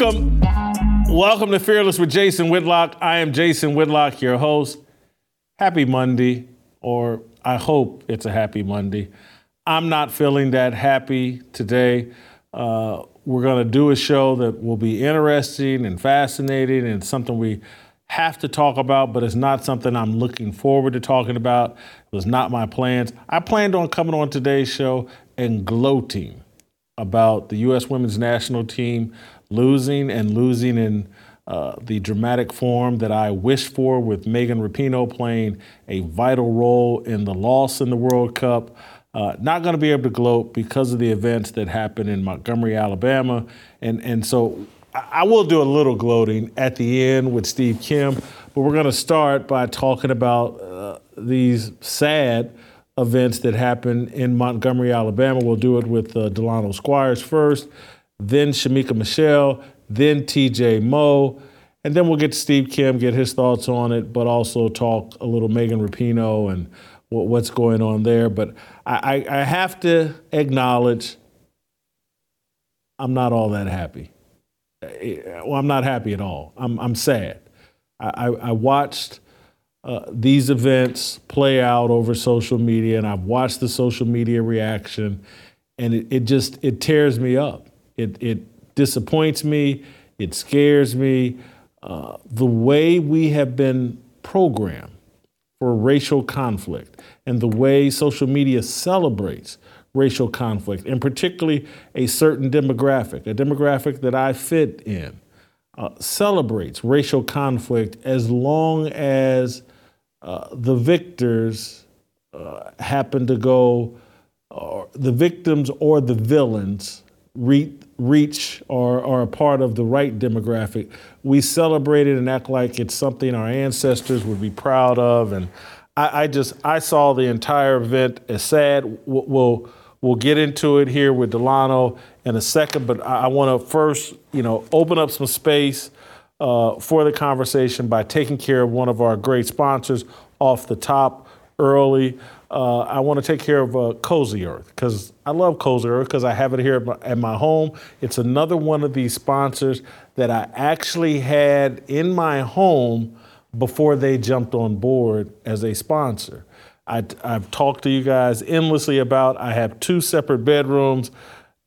Welcome. Welcome to Fearless with Jason Whitlock. I am Jason Whitlock, your host. Happy Monday, or I hope it's a happy Monday. I'm not feeling that happy today. Uh, we're going to do a show that will be interesting and fascinating and something we have to talk about, but it's not something I'm looking forward to talking about. It was not my plans. I planned on coming on today's show and gloating about the U.S. women's national team losing and losing in uh, the dramatic form that I wish for, with Megan Rapinoe playing a vital role in the loss in the World Cup. Uh, not going to be able to gloat because of the events that happened in Montgomery, Alabama. And, and so I will do a little gloating at the end with Steve Kim, but we're going to start by talking about uh, these sad events that happened in Montgomery, Alabama. We'll do it with uh, Delano Squires first, then Shemeka Michelle, then TJ Moe, and then we'll get to Steve Kim, get his thoughts on it, but also talk a little Megan Rapinoe and what's going on there. But I, I, I have to acknowledge I'm not all that happy well, I'm not happy at all. I'm, I'm sad. I, I watched uh, these events play out over social media, and I've watched the social media reaction, and it, it just it tears me up. It it disappoints me. It scares me. Uh, the way we have been programmed for racial conflict and the way social media celebrates racial conflict, and particularly a certain demographic, a demographic that I fit in, uh, celebrates racial conflict as long as uh, the victors uh, happen to go, or the victims or the villains re- reach or are a part of the right demographic. We celebrate it and act like it's something our ancestors would be proud of. And I, I just, I saw the entire event as sad. We'll, We'll get into it here with Delano in a second, but I, I want to first, you know, open up some space uh, for the conversation by taking care of one of our great sponsors off the top early. Uh, I want to take care of uh, Cozy Earth because I love Cozy Earth because I have it here at my, at my, home. It's another one of these sponsors that I actually had in my home before they jumped on board as a sponsor. I, have talked to you guys endlessly about. I have two separate bedrooms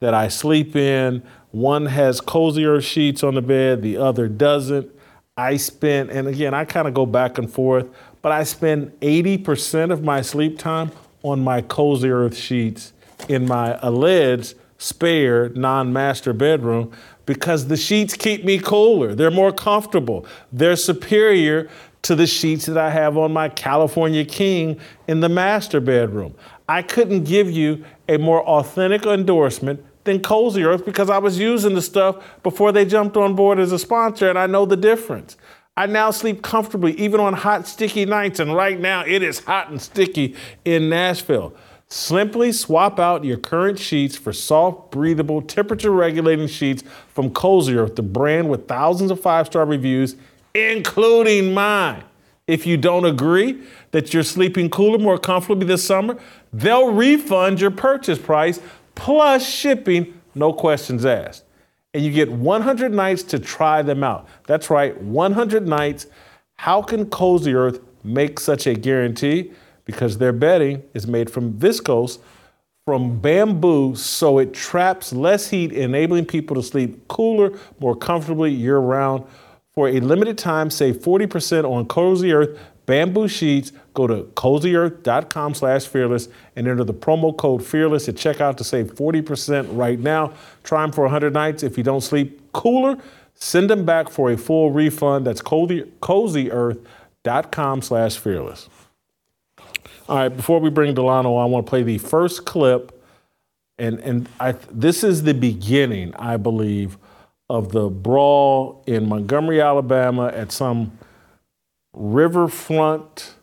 that I sleep in. One has Cozy Earth sheets on the bed, the other doesn't. I spend, and again, I kind of go back and forth, but I spend 80% of my sleep time on my cozy earth sheets in my alleged spare non master bedroom because the sheets keep me cooler. They're more comfortable. They're superior to the sheets that I have on my California King in the master bedroom. I couldn't give you a more authentic endorsement than Cozy Earth because I was using the stuff before they jumped on board as a sponsor and I know the difference. I now sleep comfortably even on hot, sticky nights, and right now it is hot and sticky in Nashville. Simply swap out your current sheets for soft, breathable, temperature regulating sheets from Cozy Earth, the brand with thousands of five star reviews including mine. If you don't agree that you're sleeping cooler, more comfortably this summer, they'll refund your purchase price plus shipping, no questions asked. And you get 100 nights to try them out. That's right, 100 nights. How can Cozy Earth make such a guarantee? Because their bedding is made from viscose from bamboo so it traps less heat, enabling people to sleep cooler, more comfortably year round. For a limited time, save 40% on Cozy Earth bamboo sheets. Go to cozyearth.com slash fearless and enter the promo code fearless at checkout to save 40% right now. Try them for 100 nights. If you don't sleep cooler, send them back for a full refund. That's cozy, cozyearth.com slash fearless. All right, before we bring Delano, I want to play the first clip. And, and I, this is the beginning, I believe, of the brawl in Montgomery, Alabama at some riverfront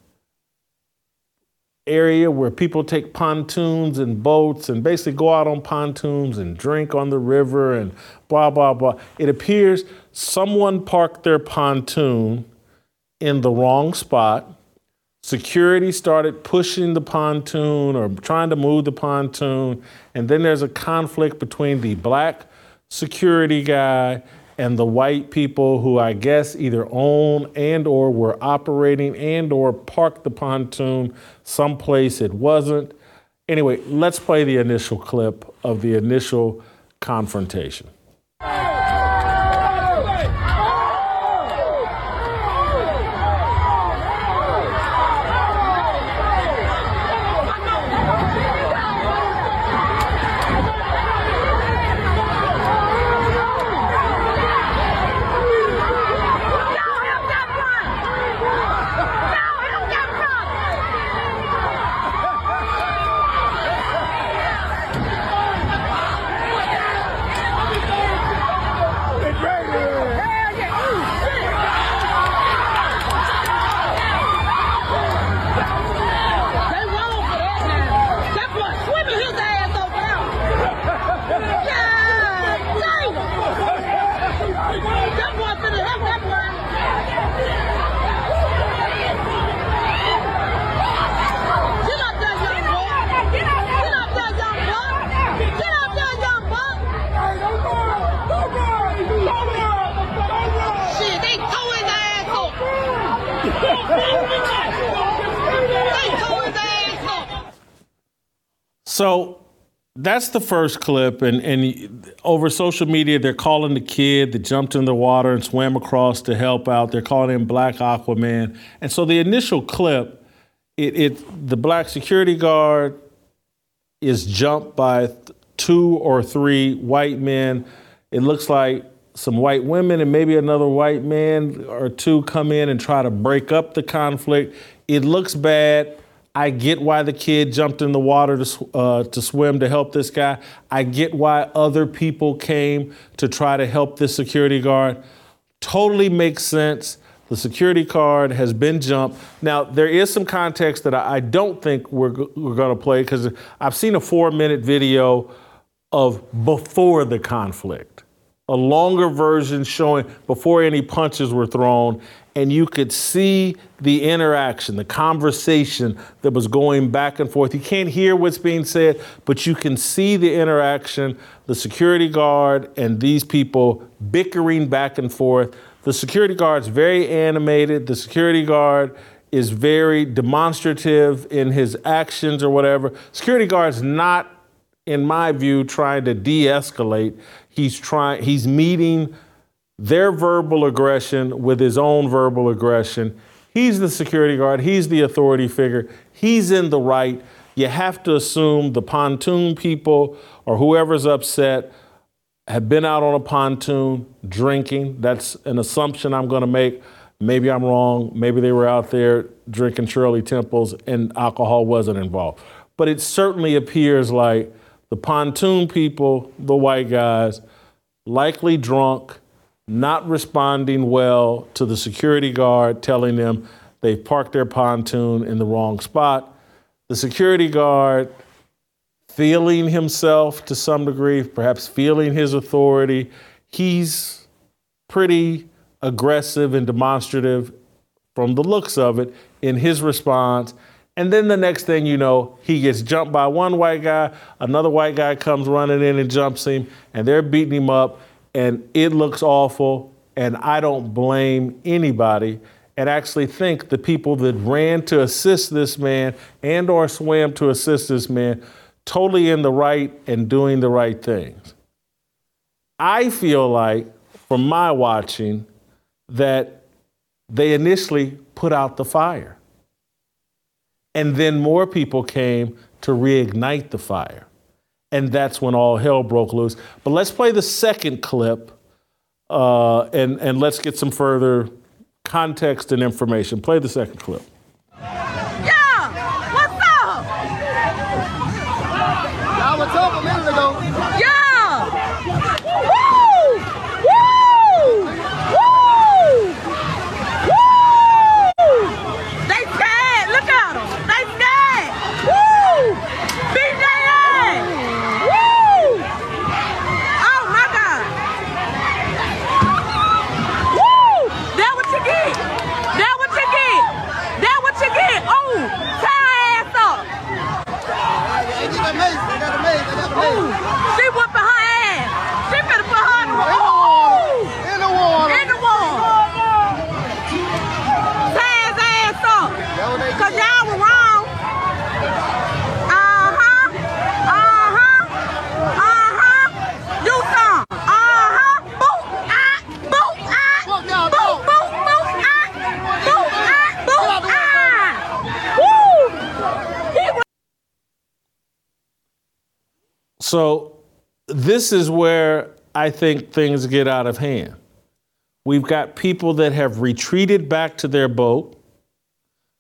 area where people take pontoons and boats and basically go out on pontoons and drink on the river and blah, blah, blah. It appears someone parked their pontoon in the wrong spot. Security started pushing the pontoon or trying to move the pontoon. And then there's a conflict between the black security guy and the white people who I guess either own and or were operating and or parked the pontoon someplace it wasn't. Anyway, let's play the initial clip of the initial confrontation. The first clip, and, and over social media, they're calling the kid that jumped in the water and swam across to help out. They're calling him Black Aquaman. And so the initial clip, it, it the black security guard is jumped by two or three white men. It looks like some white women and maybe another white man or two come in and try to break up the conflict. It looks bad. I get why the kid jumped in the water to, uh, to swim to help this guy. I get why other people came to try to help this security guard. Totally makes sense. The security guard has been jumped. Now, there is some context that I, I don't think we're, we're going to play because I've seen a four minute video of before the conflict, a longer version showing before any punches were thrown and you could see the interaction, the conversation that was going back and forth. You can't hear what's being said, but you can see the interaction, the security guard and these people bickering back and forth. The security guard's very animated. The security guard is very demonstrative in his actions or whatever. Security guard's not, in my view, trying to de-escalate. He's trying, he's meeting their verbal aggression with his own verbal aggression. He's the security guard, he's the authority figure, he's in the right. You have to assume the pontoon people or whoever's upset have been out on a pontoon drinking. That's an assumption I'm going to make. Maybe I'm wrong. Maybe they were out there drinking Shirley Temples and alcohol wasn't involved. But it certainly appears like the pontoon people, the white guys, likely drunk, not responding well to the security guard telling them they've parked their pontoon in the wrong spot. The security guard feeling himself to some degree, perhaps feeling his authority. He's pretty aggressive and demonstrative from the looks of it in his response. And then the next thing you know, he gets jumped by one white guy, another white guy comes running in and jumps him, and they're beating him up and it looks awful, and I don't blame anybody and actually think the people that ran to assist this man and or swam to assist this man totally in the right and doing the right things. I feel like from my watching that they initially put out the fire. And then more people came to reignite the fire and that's when all hell broke loose. But let's play the second clip, uh, and and let's get some further context and information. Play the second clip. Yeah, what's up? Y'all what's up a minute ago. Yeah. Woo! Woo! Woo! Woo! They scared. Look at them. They scared. Woo! Beat their ass. Woo! Oh my God. Woo! That what you get. That what you get. That So this is where I think things get out of hand. We've got people that have retreated back to their boat.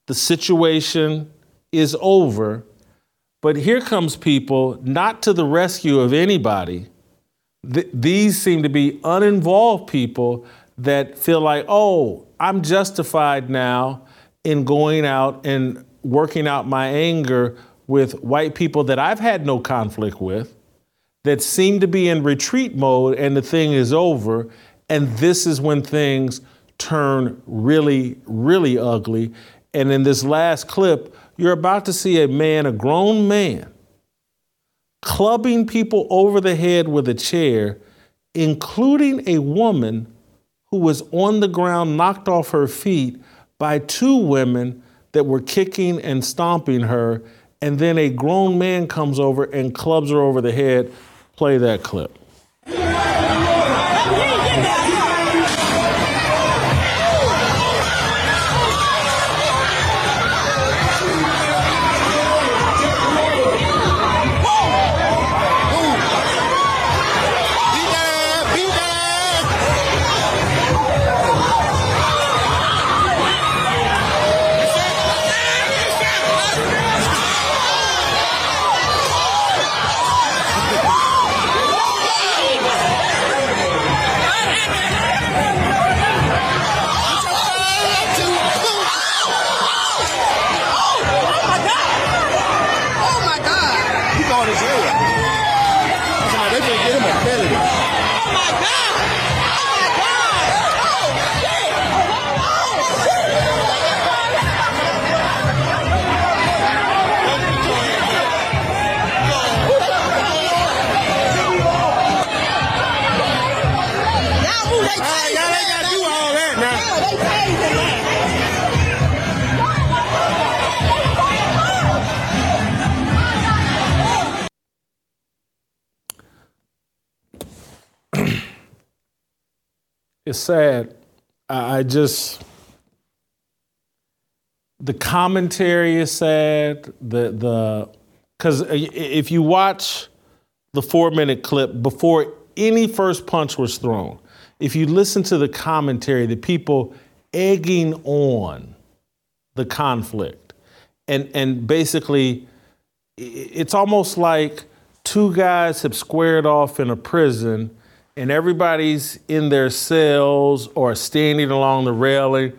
The situation is over. But here comes people not to the rescue of anybody. Th- these seem to be uninvolved people that feel like, oh, I'm justified now in going out and working out my anger with white people that I've had no conflict with, that seem to be in retreat mode and the thing is over. And this is when things turn really, really ugly. And in this last clip, you're about to see a man, a grown man, clubbing people over the head with a chair, including a woman who was on the ground, knocked off her feet by two women that were kicking and stomping her. And then a grown man comes over and clubs her over the head. Play that clip. It's sad. I just the commentary is sad. The the because if you watch the four minute clip before any first punch was thrown, if you listen to the commentary, the people egging on the conflict, and and basically it's almost like two guys have squared off in a prison and everybody's in their cells or standing along the railing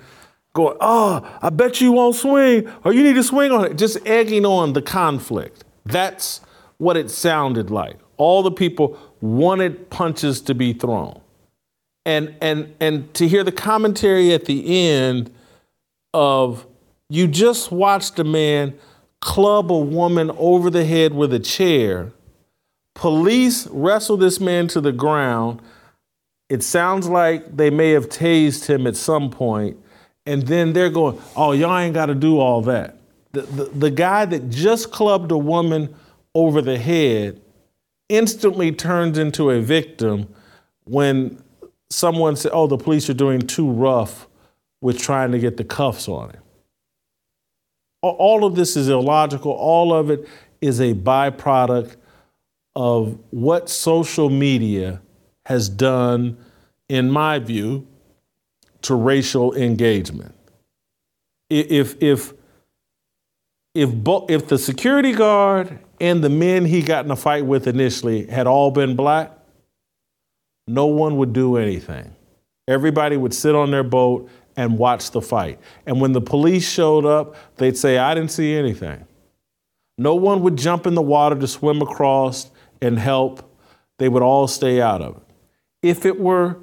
going, oh, I bet you won't swing or you need to swing on it. Just egging on the conflict. That's what it sounded like. All the people wanted punches to be thrown. And, and, and to hear the commentary at the end of you just watched a man club a woman over the head with a chair. Police wrestle this man to the ground. It sounds like they may have tased him at some point, and then they're going, "Oh, y'all ain't got to do all that." The, the, the guy that just clubbed a woman over the head instantly turns into a victim when someone said, "Oh, the police are doing too rough with trying to get the cuffs on him." All of this is illogical. All of it is a byproduct of what social media has done, in my view, to racial engagement. If if if bo- if the security guard and the men he got in a fight with initially had all been black, no one would do anything. Everybody would sit on their boat and watch the fight. And when the police showed up, they'd say, I didn't see anything. No one would jump in the water to swim across and help. They would all stay out of it. If it were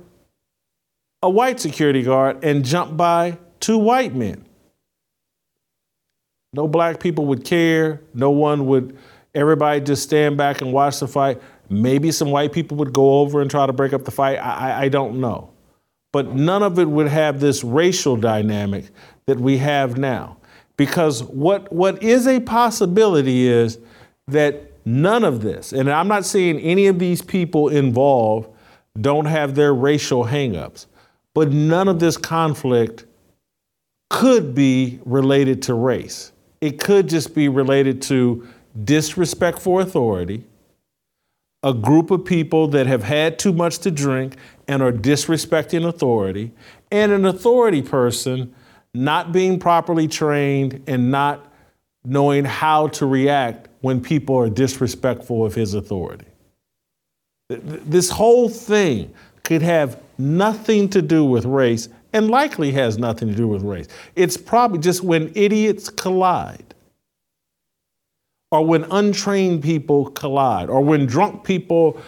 a white security guard and jumped by two white men, no black people would care. No one would, everybody just stand back and watch the fight. Maybe some white people would go over and try to break up the fight. I, I, I don't know. But none of it would have this racial dynamic that we have now. Because what, what is a possibility is that none of this, and I'm not saying any of these people involved don't have their racial hangups, but none of this conflict could be related to race. It could just be related to disrespect for authority, a group of people that have had too much to drink and are disrespecting authority, and an authority person not being properly trained and not knowing how to react when people are disrespectful of his authority. This whole thing could have nothing to do with race and likely has nothing to do with race. It's probably just when idiots collide, or when untrained people collide, or when drunk people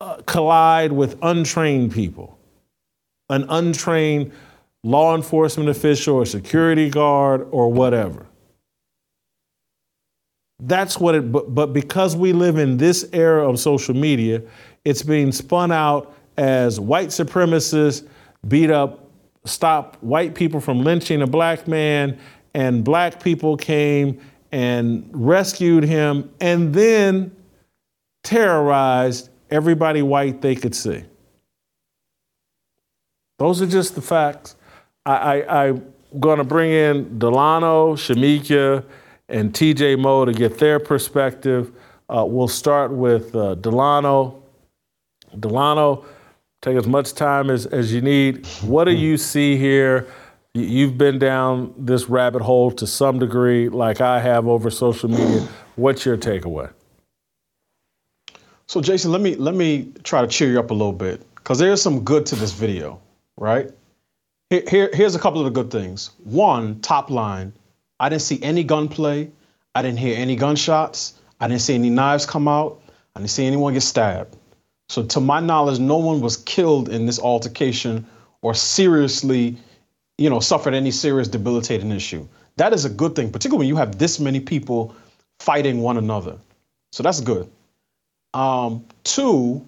uh, collide with untrained people. An untrained law enforcement official or security guard or whatever. That's what it, but, but because we live in this era of social media, it's being spun out as white supremacists beat up, stop white people from lynching a black man, and black people came and rescued him and then terrorized everybody white they could see. Those are just the facts. I, I, am going to bring in Delano, Shemeka, and TJ Moe to get their perspective. Uh, we'll start with uh, Delano. Delano, take as much time as, as you need. What do you see here? You've been down this rabbit hole to some degree, like I have over social media. What's your takeaway? So, Jason, let me let me try to cheer you up a little bit because there's some good to this video, right? Here, here, here's a couple of the good things. One, top line, I didn't see any gunplay. I didn't hear any gunshots. I didn't see any knives come out. I didn't see anyone get stabbed. So, to my knowledge, no one was killed in this altercation or seriously, you know, suffered any serious debilitating issue. That is a good thing, particularly when you have this many people fighting one another. So that's good. Um, two,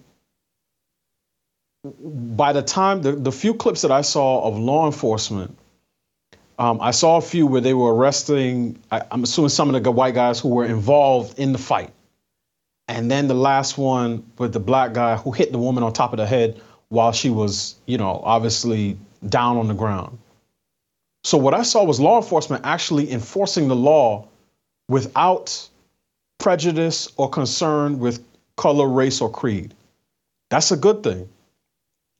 by the time the, the few clips that I saw of law enforcement, um, I saw a few where they were arresting, I, I'm assuming some of the white guys who were involved in the fight. And then the last one with the black guy who hit the woman on top of the head while she was, you know, obviously down on the ground. So what I saw was law enforcement actually enforcing the law without prejudice or concern with color, race, or creed. That's a good thing.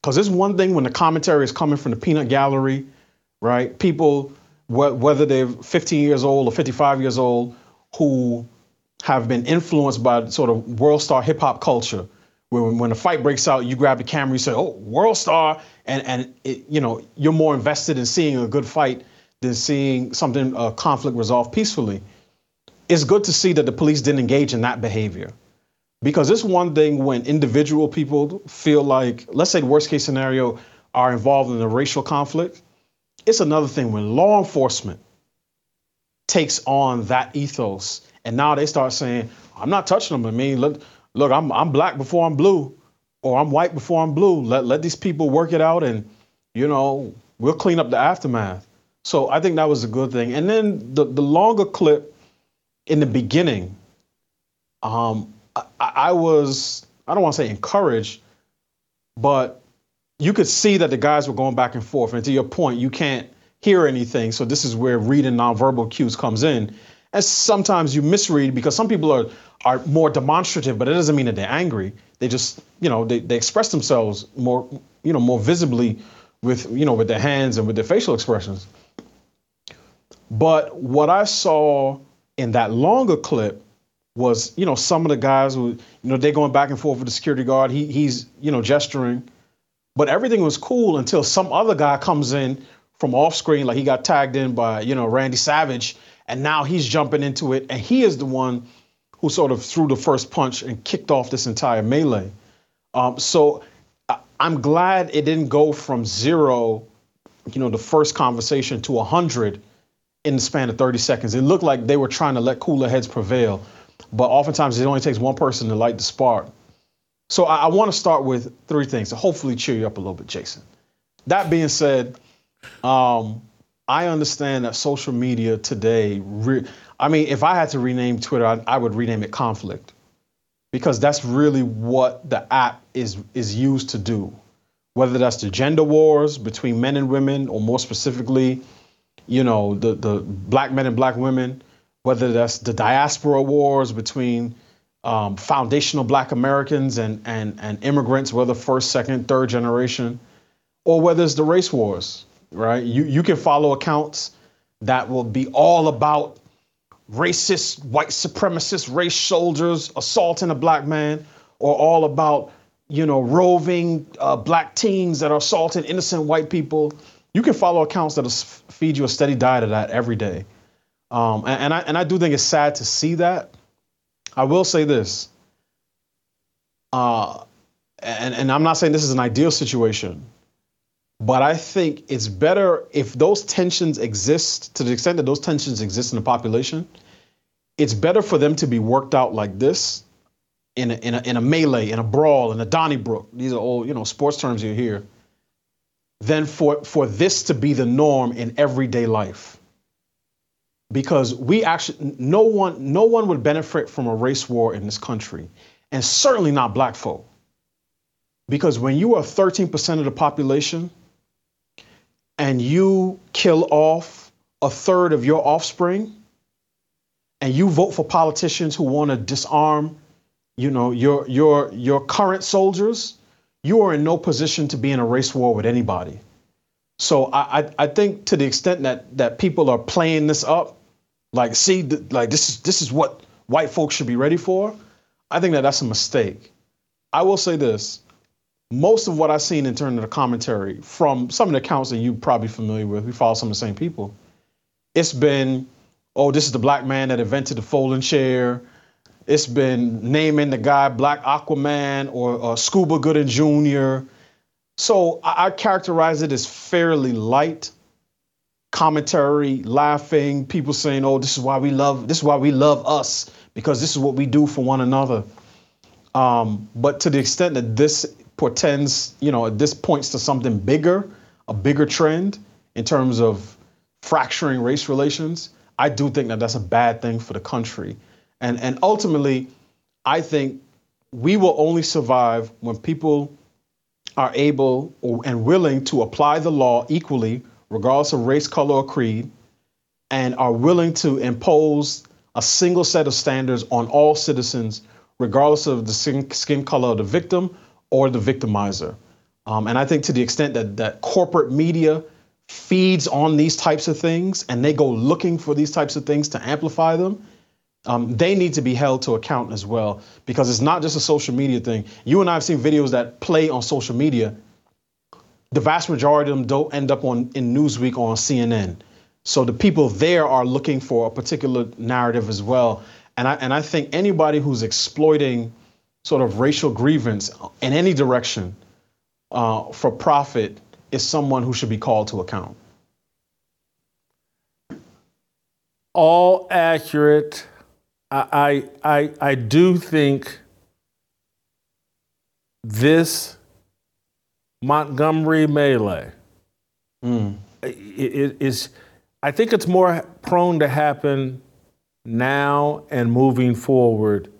Because it's one thing when the commentary is coming from the peanut gallery, right? People, wh- whether they're 15 years old or 55 years old, who have been influenced by sort of world star hip hop culture. When, when a fight breaks out, you grab the camera, you say, "Oh, world star," and and it, you know you're more invested in seeing a good fight than seeing something a conflict resolved peacefully. It's good to see that the police didn't engage in that behavior, because it's one thing when individual people feel like, let's say, the worst case scenario, are involved in a racial conflict. It's another thing when law enforcement takes on that ethos and now they start saying, I'm not touching them. I mean, look, look, I'm I'm black before I'm blue, or I'm white before I'm blue. Let let these people work it out, and you know we'll clean up the aftermath. So I think that was a good thing. And then the the longer clip in the beginning, um, I, I was I don't want to say encouraged, but you could see that the guys were going back and forth. And to your point, you can't hear anything. So this is where reading nonverbal cues comes in and sometimes you misread because some people are are more demonstrative, but it doesn't mean that they're angry. They just, you know, they, they express themselves more, you know, more visibly with, you know, with their hands and with their facial expressions. But what I saw in that longer clip was, you know, some of the guys who, you know, they're going back and forth with the security guard. He he's, you know, gesturing. But everything was cool until some other guy comes in from off screen, like he got tagged in by, you know, Randy Savage, and now he's jumping into it, and he is the one who sort of threw the first punch and kicked off this entire melee. Um, so I, I'm glad it didn't go from zero, you know, the first conversation to a 100 in the span of 30 seconds. It looked like they were trying to let cooler heads prevail, but oftentimes it only takes one person to light the spark. So I, I want to start with three things to hopefully cheer you up a little bit, Jason. That being said, um, I understand that social media today, re- I mean, if I had to rename Twitter, I, I, would rename it conflict because that's really what the app is is used to do. Whether that's the gender wars between men and women, or more specifically, you know, the the black men and black women, whether that's the diaspora wars between um, foundational Black Americans and and and immigrants, whether first, second, third generation, or whether it's the race wars, right? You you can follow accounts that will be all about racist, white supremacist race soldiers assaulting a black man, or all about you know roving uh, black teens that are assaulting innocent white people. You can follow accounts that'll feed you a steady diet of that every day. Um, and, and I and I do think it's sad to see that. I will say this. Uh, and, and I'm not saying this is an ideal situation, but I think it's better if those tensions exist to the extent that those tensions exist in the population. It's better for them to be worked out like this in a, in a, in a melee, in a brawl, in a Donnybrook. These are all, you know, sports terms you hear. Than for, for this to be the norm in everyday life. Because we actually, no one, no one would benefit from a race war in this country, and certainly not black folk. Because when you are 13% of the population and you kill off a third of your offspring, and you vote for politicians who want to disarm you know, your your your current soldiers, you are in no position to be in a race war with anybody. So I I, think to the extent that that people are playing this up, like see like this is this is what white folks should be ready for. I think that that's a mistake. I will say this: most of what I've seen in terms of the commentary from some of the accounts that you're probably familiar with, we follow some of the same people. It's been, oh, this is the black man that invented the folding chair. It's been naming the guy Black Aquaman or, or Scuba Gooding Jr. So I, I characterize it as fairly light commentary, laughing, people saying, "Oh, this is why we love this is why we love us because this is what we do for one another." Um, but to the extent that this portends, you know, this points to something bigger, a bigger trend in terms of fracturing race relations, I do think that that's a bad thing for the country. And, and ultimately, I think we will only survive when people are able and willing to apply the law equally, regardless of race, color, or creed, and are willing to impose a single set of standards on all citizens, regardless of the skin, color of the victim or the victimizer. Um, and I think to the extent that, that corporate media feeds on these types of things and they go looking for these types of things to amplify them, um, they need to be held to account as well because it's not just a social media thing. You and I have seen videos that play on social media. The vast majority of them don't end up on in Newsweek or on CNN. So the people there are looking for a particular narrative as well. And I and I think anybody who's exploiting sort of racial grievance in any direction uh, for profit is someone who should be called to account. All accurate I, I, I do think this Montgomery melee mm. it I think it's more prone to happen now and moving forward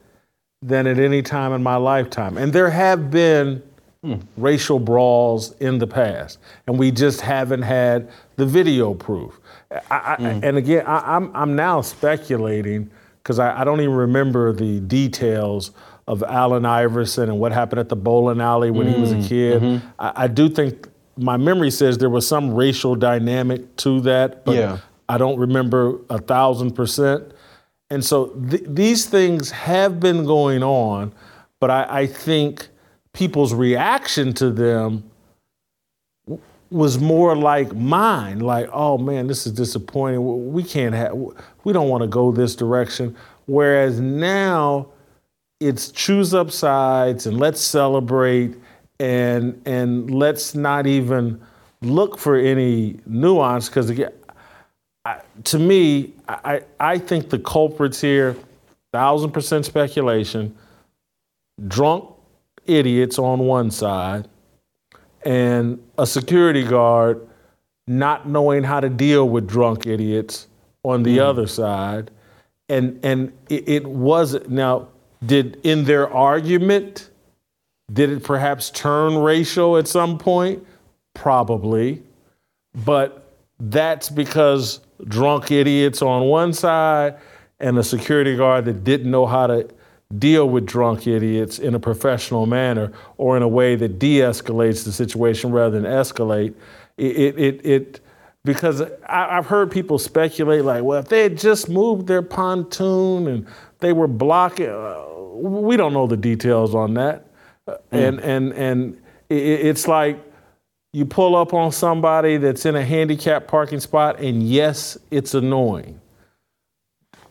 than at any time in my lifetime. And there have been mm. racial brawls in the past, and we just haven't had the video proof. I, mm. I, and again, I, I'm, I'm now speculating because I, I, don't even remember the details of Allen Iverson and what happened at the bowling alley when mm, he was a mm, kid. Mm-hmm. I, I, do think my memory says there was some racial dynamic to that, but yeah. I don't remember a thousand percent. And so th- these things have been going on, but I, I think people's reaction to them was more like mine, like, oh man, this is disappointing. We can't have, we don't want to go this direction. Whereas now it's choose up sides and let's celebrate and and let's not even look for any nuance because again, I, to me, I, I think the culprits here, thousand percent speculation, drunk idiots on one side and a security guard not knowing how to deal with drunk idiots on the mm. other side. And and it, it was now did in their argument did it perhaps turn racial at some point? Probably. But that's because drunk idiots on one side and a security guard that didn't know how to deal with drunk idiots in a professional manner or in a way that de-escalates the situation rather than escalate. It, it, it, it because I, have heard people speculate like, well, if they had just moved their pontoon and they were blocking, uh, we don't know the details on that, mm. and and and it, it's like you pull up on somebody that's in a handicapped parking spot, and yes, it's annoying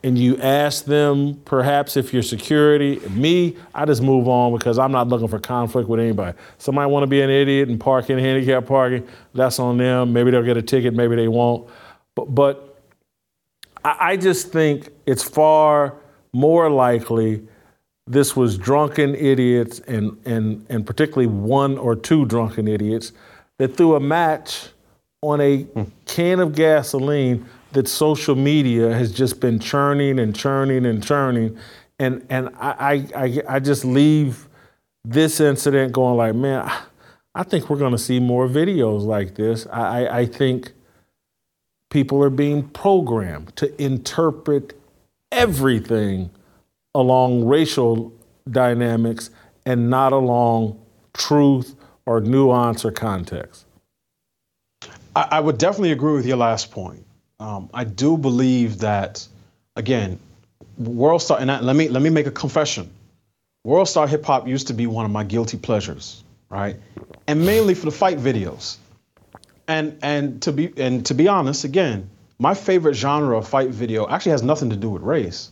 and you ask them perhaps if you're security, me, I just move on because I'm not looking for conflict with anybody. Somebody want to be an idiot and park in handicap parking, that's on them. Maybe they'll get a ticket, maybe they won't. But, but I just think it's far more likely this was drunken idiots and, and, and particularly one or two drunken idiots that threw a match on a hmm. can of gasoline that social media has just been churning and churning and churning. And, and I, I, I just leave this incident going like, man, I think we're going to see more videos like this. I, I think people are being programmed to interpret everything along racial dynamics and not along truth or nuance or context. I, I would definitely agree with your last point. Um, I do believe that, again, World Star, and I, let me let me make a confession. World Star Hip Hop used to be one of my guilty pleasures, right? And mainly for the fight videos. And and to be and to be honest, again, my favorite genre of fight video actually has nothing to do with race.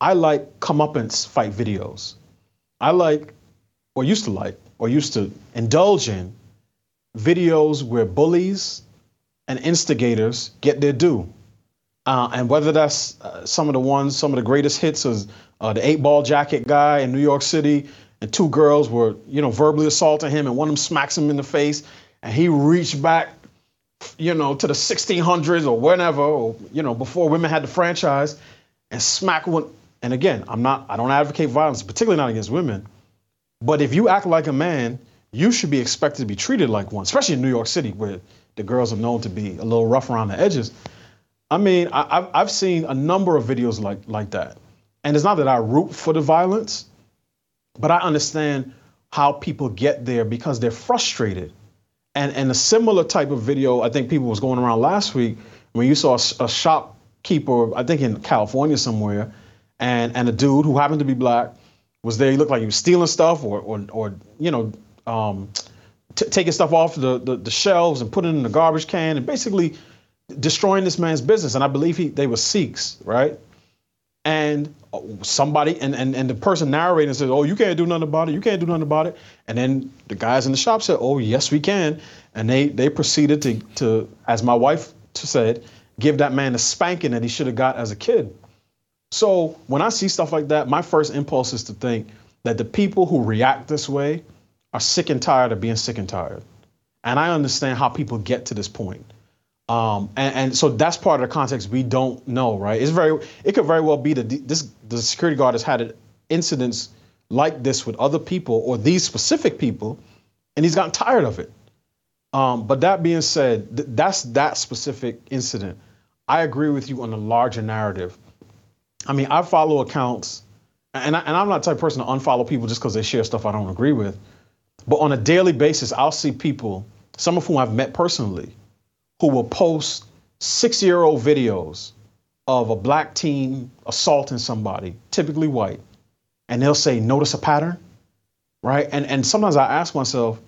I like comeuppance fight videos. I like, or used to like, or used to indulge in videos where bullies and instigators get their due. Uh, and whether that's uh, some of the ones, some of the greatest hits is uh, the eight ball jacket guy in New York City, and two girls were, you know, verbally assaulting him, and one of them smacks him in the face, and he reached back, you know, to the 1600s or whenever, or you know, before women had the franchise, and smack one. And again, I'm not, I don't advocate violence, particularly not against women, but if you act like a man, you should be expected to be treated like one, especially in New York City, where the girls are known to be a little rough around the edges. I mean, I, have I've seen a number of videos like like that, and it's not that I root for the violence, but I understand how people get there because they're frustrated. And and a similar type of video I think people was going around last week when you saw a, a shopkeeper, I think in California somewhere, and and a dude who happened to be black was there. He looked like he was stealing stuff or or or you know. Um, t- taking stuff off the, the, the, shelves and putting it in the garbage can and basically destroying this man's business. And I believe he they were Sikhs, right? And uh, somebody and, and, and the person narrating says, Oh, you can't do nothing about it, you can't do nothing about it. And then the guys in the shop said, Oh, yes, we can. And they they proceeded to to, as my wife said, give that man a spanking that he should have got as a kid. So when I see stuff like that, my first impulse is to think that the people who react this way are sick and tired of being sick and tired. And I understand how people get to this point. Um, and, and, so that's part of the context we don't know, right? It's very, it could very well be that this the security guard has had incidents like this with other people or these specific people, and he's gotten tired of it. Um, but that being said, th- that's that specific incident. I agree with you on the larger narrative. I mean, I follow accounts, and, I, and I'm not the type of person to unfollow people just because they share stuff I don't agree with. But on a daily basis, I'll see people, some of whom I've met personally, who will post six year old videos of a black teen assaulting somebody, typically white, and they'll say, Notice a pattern, right? And, and sometimes I ask myself,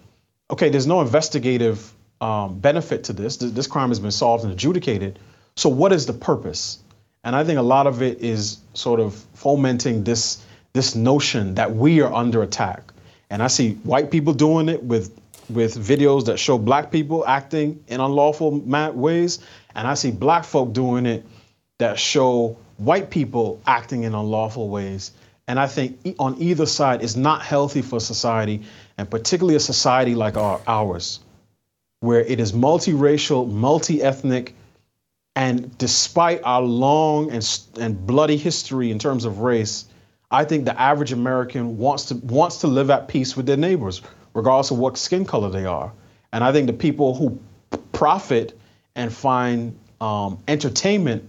okay, there's no investigative um, benefit to this. This crime has been solved and adjudicated. So, what is the purpose? And I think a lot of it is sort of fomenting this, this notion that we are under attack and I see white people doing it with with videos that show black people acting in unlawful ways, and I see black folk doing it that show white people acting in unlawful ways. And I think on either side is not healthy for society, and particularly a society like our, ours, where it is multiracial, multi-ethnic, and despite our long and, and bloody history in terms of race, I think the average American wants to wants to live at peace with their neighbors, regardless of what skin color they are. And I think the people who profit and find um, entertainment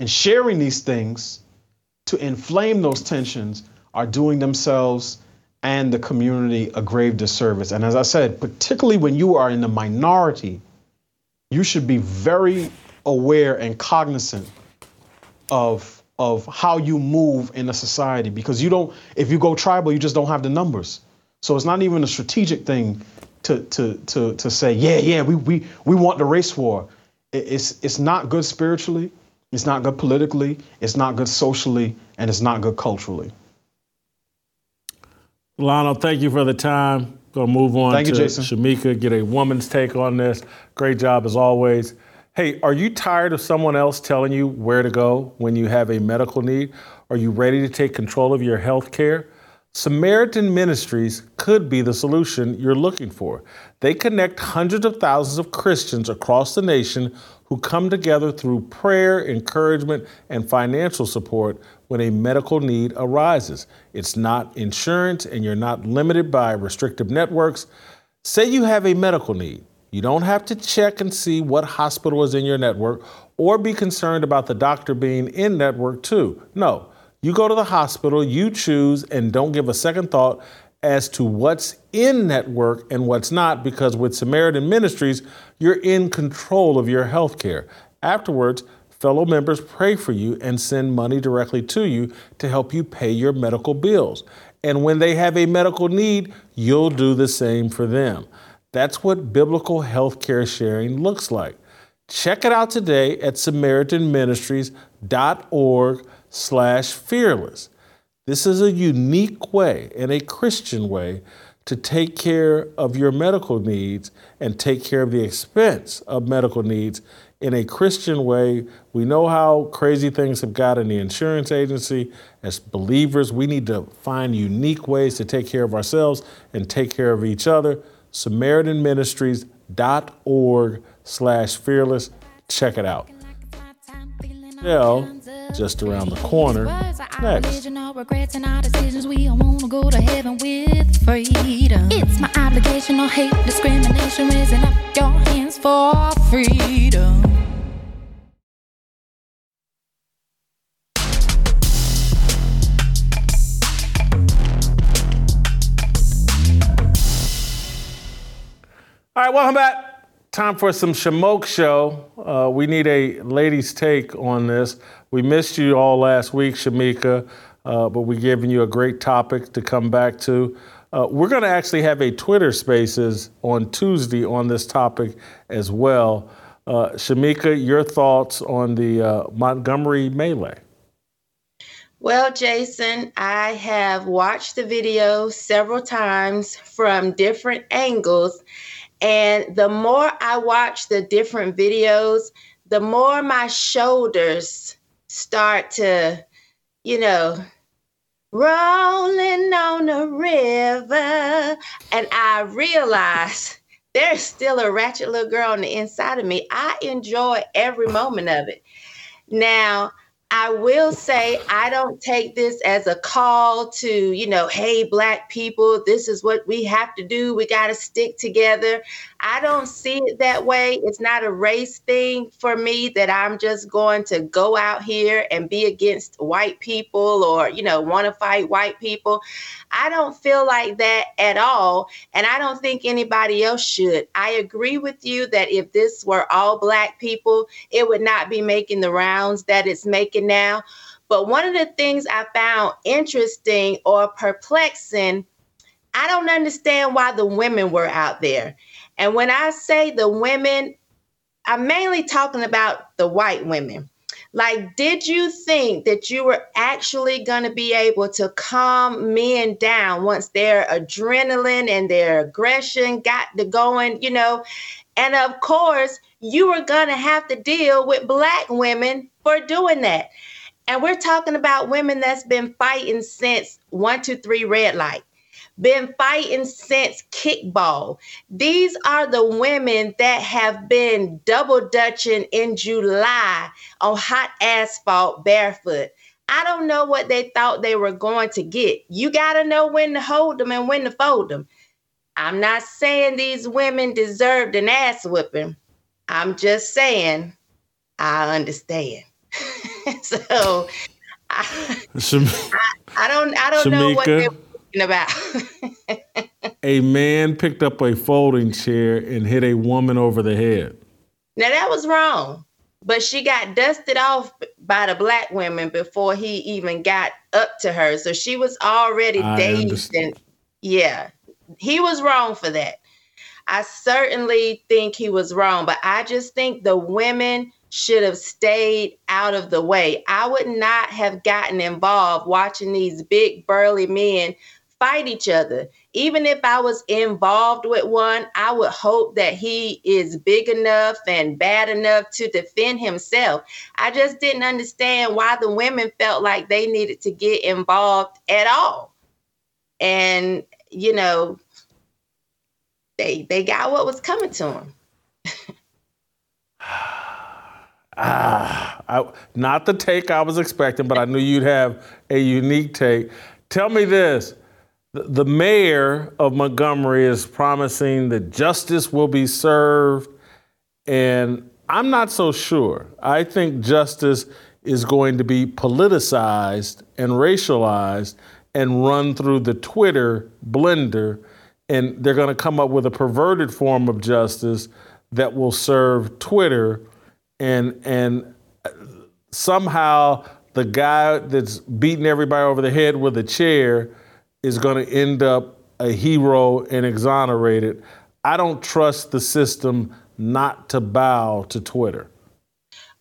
in sharing these things to inflame those tensions are doing themselves and the community a grave disservice. And as I said, particularly when you are in the minority, you should be very aware and cognizant of of how you move in a society because you don't if you go tribal you just don't have the numbers so it's not even a strategic thing to to to to say yeah yeah we we we want the race war it's it's not good spiritually it's not good politically it's not good socially and it's not good culturally Lionel, thank you for the time. Gonna move on Thank to you, Jason. Shemeka, get a woman's take on this. Great job as always. Hey, are you tired of someone else telling you where to go when you have a medical need? Are you ready to take control of your health care? Samaritan Ministries could be the solution you're looking for. They connect hundreds of thousands of Christians across the nation who come together through prayer, encouragement, and financial support when a medical need arises. It's not insurance, and you're not limited by restrictive networks. Say you have a medical need. You don't have to check and see what hospital is in your network or be concerned about the doctor being in network too. No, you go to the hospital, you choose, and don't give a second thought as to what's in network and what's not, because with Samaritan Ministries, you're in control of your health care. Afterwards, fellow members pray for you and send money directly to you to help you pay your medical bills. And when they have a medical need, you'll do the same for them. That's what biblical health care sharing looks like. Check it out today at samaritanministries.org slash fearless. This is a unique way and a Christian way to take care of your medical needs and take care of the expense of medical needs in a Christian way. We know how crazy things have got in the insurance agency. As believers, we need to find unique ways to take care of ourselves and take care of each other. SamaritanMinistries.org slash fearless. Check it out. Well, just around the corner. Next. It's my obligation, no hate, discrimination, raising up your hands for freedom. Right, welcome back. Time for some Shamoke Show. Uh, we need a lady's take on this. We missed you all last week, Shemeka, uh, but we're giving you a great topic to come back to. Uh, we're going to actually have a Twitter Spaces on Tuesday on this topic as well. Uh, Shemeka, your thoughts on the uh, Montgomery melee? Well, Jason, I have watched the video several times from different angles. And the more I watch the different videos, the more my shoulders start to, you know, rolling on the river. And I realize there's still a ratchet little girl on the inside of me. I enjoy every moment of it. Now, I will say I don't take this as a call to, you know, hey, black people, this is what we have to do. We got to stick together. I don't see it that way. It's not a race thing for me that I'm just going to go out here and be against white people or, you know, want to fight white people. I don't feel like that at all. And I don't think anybody else should. I agree with you that if this were all black people, it would not be making the rounds that it's making now. But one of the things I found interesting or perplexing, I don't understand why the women were out there. And when I say the women, I'm mainly talking about the white women. Like, did you think that you were actually going to be able to calm men down once their adrenaline and their aggression got to going, you know? And of course, you were going to have to deal with black women for doing that. And we're talking about women that's been fighting since one, two, three red light been fighting since kickball. These are the women that have been double dutching in July on hot asphalt barefoot. I don't know what they thought they were going to get. You got to know when to hold them and when to fold them. I'm not saying these women deserved an ass whipping. I'm just saying I understand. so I, Sham- I don't I don't know what Shemeka. Talking about. a man picked up a folding chair and hit a woman over the head. now that was wrong. But she got dusted off by the black women before he even got up to her. So she was already I dazed understand. and yeah. He was wrong for that. I certainly think he was wrong, but I just think the women should have stayed out of the way. I would not have gotten involved watching these big burly men fight each other. Even if I was involved with one, I would hope that he is big enough and bad enough to defend himself. I just didn't understand why the women felt like they needed to get involved at all. And, you know, they they got what was coming to them. Ah, I, not the take I was expecting, but I knew you'd have a unique take. Tell me this. The, mayor of Montgomery is promising that justice will be served, and I'm not so sure. I think justice is going to be politicized and racialized and run through the Twitter blender, and they're going to come up with a perverted form of justice that will serve Twitter and and uh, somehow the guy that's beating everybody over the head with a chair is going to end up a hero and exonerated. I don't trust the system not to bow to Twitter.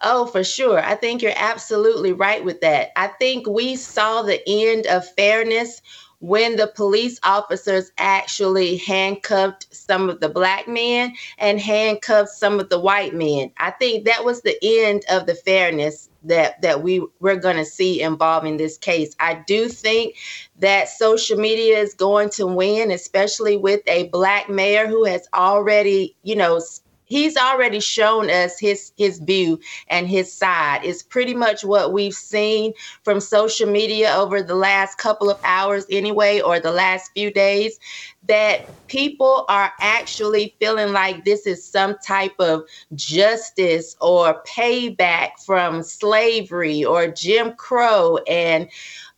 Oh, for sure. I think you're absolutely right with that. I think we saw the end of fairness when the police officers actually handcuffed some of the black men and handcuffed some of the white men. I think that was the end of the fairness that that we we're going to see involving this case. I do think that social media is going to win especially with a black mayor who has already, you know, he's already shown us his his view and his side. It's pretty much what we've seen from social media over the last couple of hours anyway or the last few days that people are actually feeling like this is some type of justice or payback from slavery or jim crow and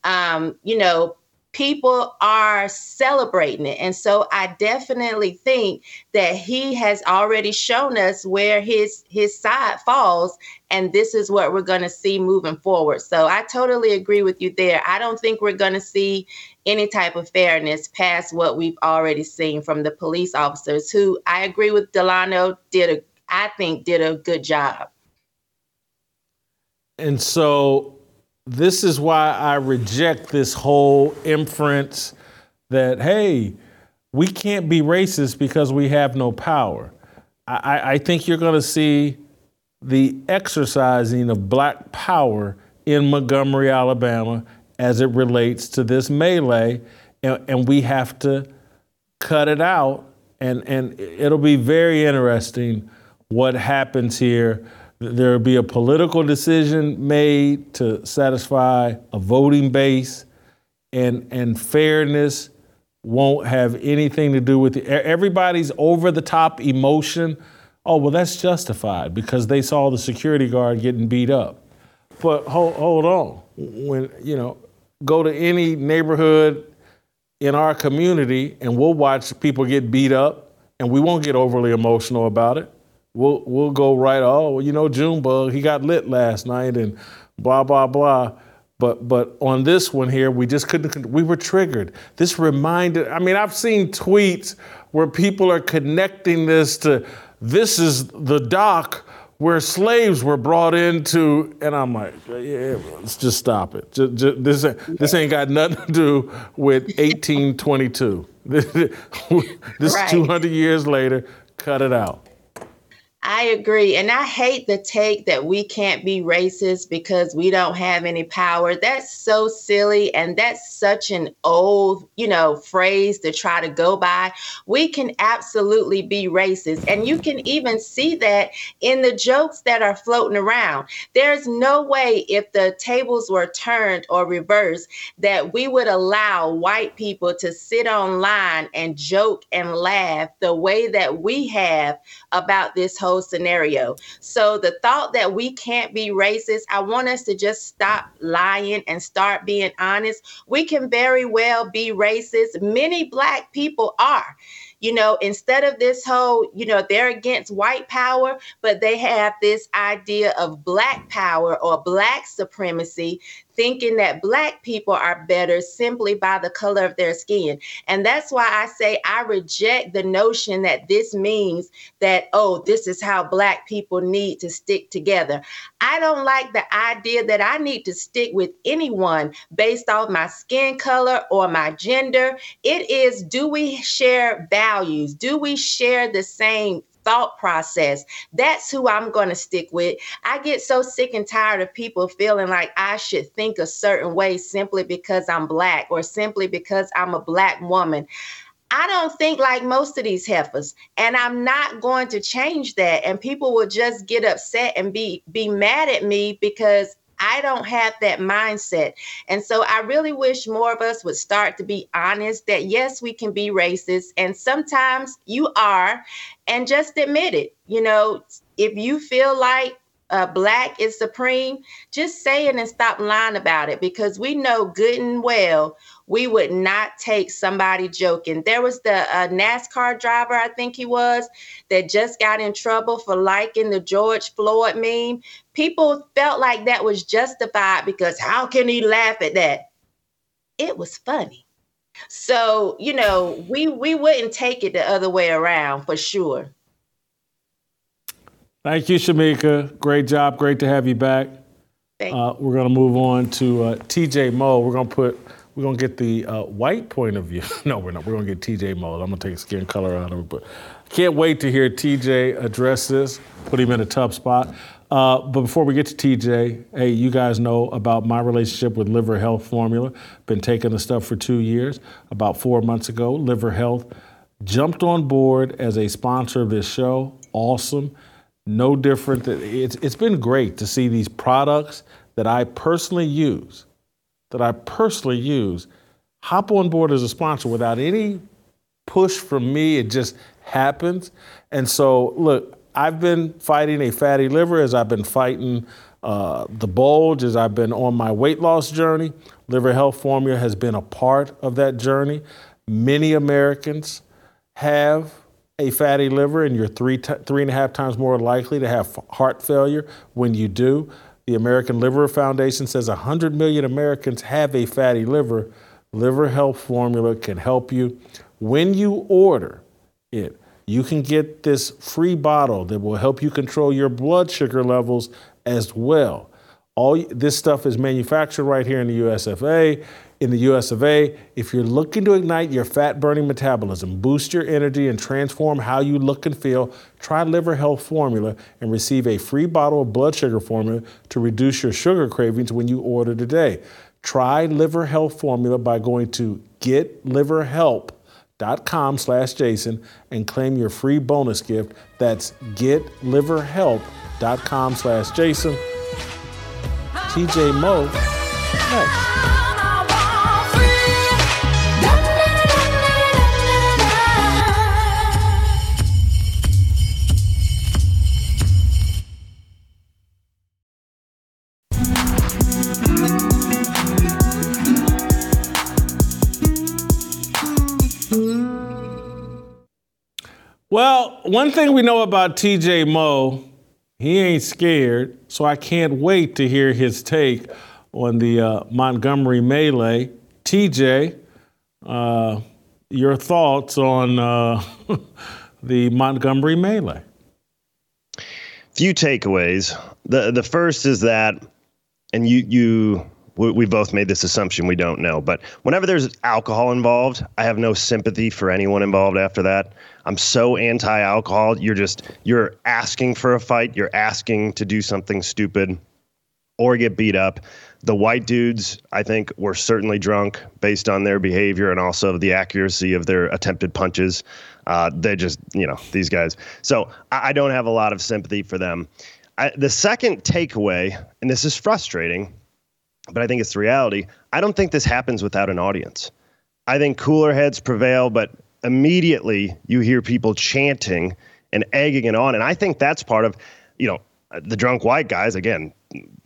um, you know people are celebrating it. And so I definitely think that he has already shown us where his his side falls and this is what we're going to see moving forward. So I totally agree with you there. I don't think we're going to see any type of fairness past what we've already seen from the police officers who I agree with Delano did a I think did a good job. And so this is why I reject this whole inference that, hey, we can't be racist because we have no power. I, I think you're going to see the exercising of black power in Montgomery, Alabama, as it relates to this melee, and, and we have to cut it out. And, and it'll be very interesting what happens here there will be a political decision made to satisfy a voting base, and and fairness won't have anything to do with it. Everybody's over the top emotion. Oh well, that's justified because they saw the security guard getting beat up. But hold hold on, when you know, go to any neighborhood in our community, and we'll watch people get beat up, and we won't get overly emotional about it we'll we'll go right. Oh, well, you know, Junebug, he got lit last night, and blah blah blah. But but on this one here, we just couldn't. We were triggered. This reminded. I mean, I've seen tweets where people are connecting this to this is the dock where slaves were brought into, and I'm like, yeah, let's just stop it. Just, just, this this ain't got nothing to do with 1822. this Right. 200 years later. Cut it out. I agree. And I hate the take that we can't be racist because we don't have any power. That's so silly. And that's such an old, you know, phrase to try to go by. We can absolutely be racist. And you can even see that in the jokes that are floating around. There's no way if the tables were turned or reversed that we would allow white people to sit online and joke and laugh the way that we have about this whole whole scenario. So the thought that we can't be racist, I want us to just stop lying and start being honest. We can very well be racist. Many black people are you know, instead of this whole, you know, they're against white power, but they have this idea of black power or black supremacy thinking that black people are better simply by the color of their skin. And that's why I say I reject the notion that this means that, oh, this is how black people need to stick together. I don't like the idea that I need to stick with anyone based off my skin color or my gender. It is do we share values? Do we share the same thought process. That's who I'm going to stick with. I get so sick and tired of people feeling like I should think a certain way simply because I'm black or simply because I'm a black woman. I don't think like most of these heifers, and I'm not going to change that. And people will just get upset and be be mad at me because I don't have that mindset. And so I really wish more of us would start to be honest that yes, we can be racist. And sometimes you are, and just admit it. You know, if you feel like uh, black is supreme, just say it and stop lying about it because we know good and well we would not take somebody joking. There was the uh, NASCAR driver, I think he was, that just got in trouble for liking the George Floyd meme. People felt like that was justified because how can he laugh at that? It was funny. So, you know, we we wouldn't take it the other way around for sure. Thank you, Shemeka. Great job. Great to have you back. Uh, we're going to move on to uh, TJ Moe. We're going to put we're gonna get the uh, white point of view. no, we're not. We're gonna get TJ Moe. I'm gonna take skin color out of it, but I can't wait to hear TJ address this. Put him in a tough spot. Uh, but before we get to TJ, hey, you guys know about my relationship with Liver Health Formula. Been taking the stuff for two years. About four months ago, Liver Health jumped on board as a sponsor of this show. Awesome. No different. It's, it's been great to see these products that I personally use that I personally use hop on board as a sponsor without any push from me. It just happens. And so, look, I've been fighting a fatty liver as I've been fighting uh, the bulge, as I've been on my weight loss journey. Liver Health Formula has been a part of that journey. Many Americans have a fatty liver, and you're three, t- three and a half times more likely to have heart failure when you do. The American Liver Foundation says 100 million Americans have a fatty liver. Liver Health Formula can help you. When you order it, you can get this free bottle that will help you control your blood sugar levels as well. All this stuff is manufactured right here in the US of A in the US of A. If you're looking to ignite your fat burning metabolism, boost your energy, and transform how you look and feel, try Liver Health Formula and receive a free bottle of blood sugar formula to reduce your sugar cravings when you order today. Try Liver Health Formula by going to getliverhelp.com slash Jason and claim your free bonus gift. That's getliverhelp.com slash Jason. TJ Moe next. Well, one thing we know about TJ Moe, he ain't scared, so I can't wait to hear his take on the uh, Montgomery melee. TJ, uh, your thoughts on uh, the Montgomery melee? Few takeaways. The the first is that, and you you we, we both made this assumption we don't know, but whenever there's alcohol involved, I have no sympathy for anyone involved after that. I'm so anti-alcohol. You're just you're asking for a fight. You're asking to do something stupid or get beat up. The white dudes, I think, were certainly drunk based on their behavior and also the accuracy of their attempted punches. Uh, they're just, you know, these guys. So I, I don't have a lot of sympathy for them. I, the second takeaway, and this is frustrating, but I think it's the reality. I don't think this happens without an audience. I think cooler heads prevail, but immediately you hear people chanting and egging it on. And I think that's part of, you know, the drunk white guys, again,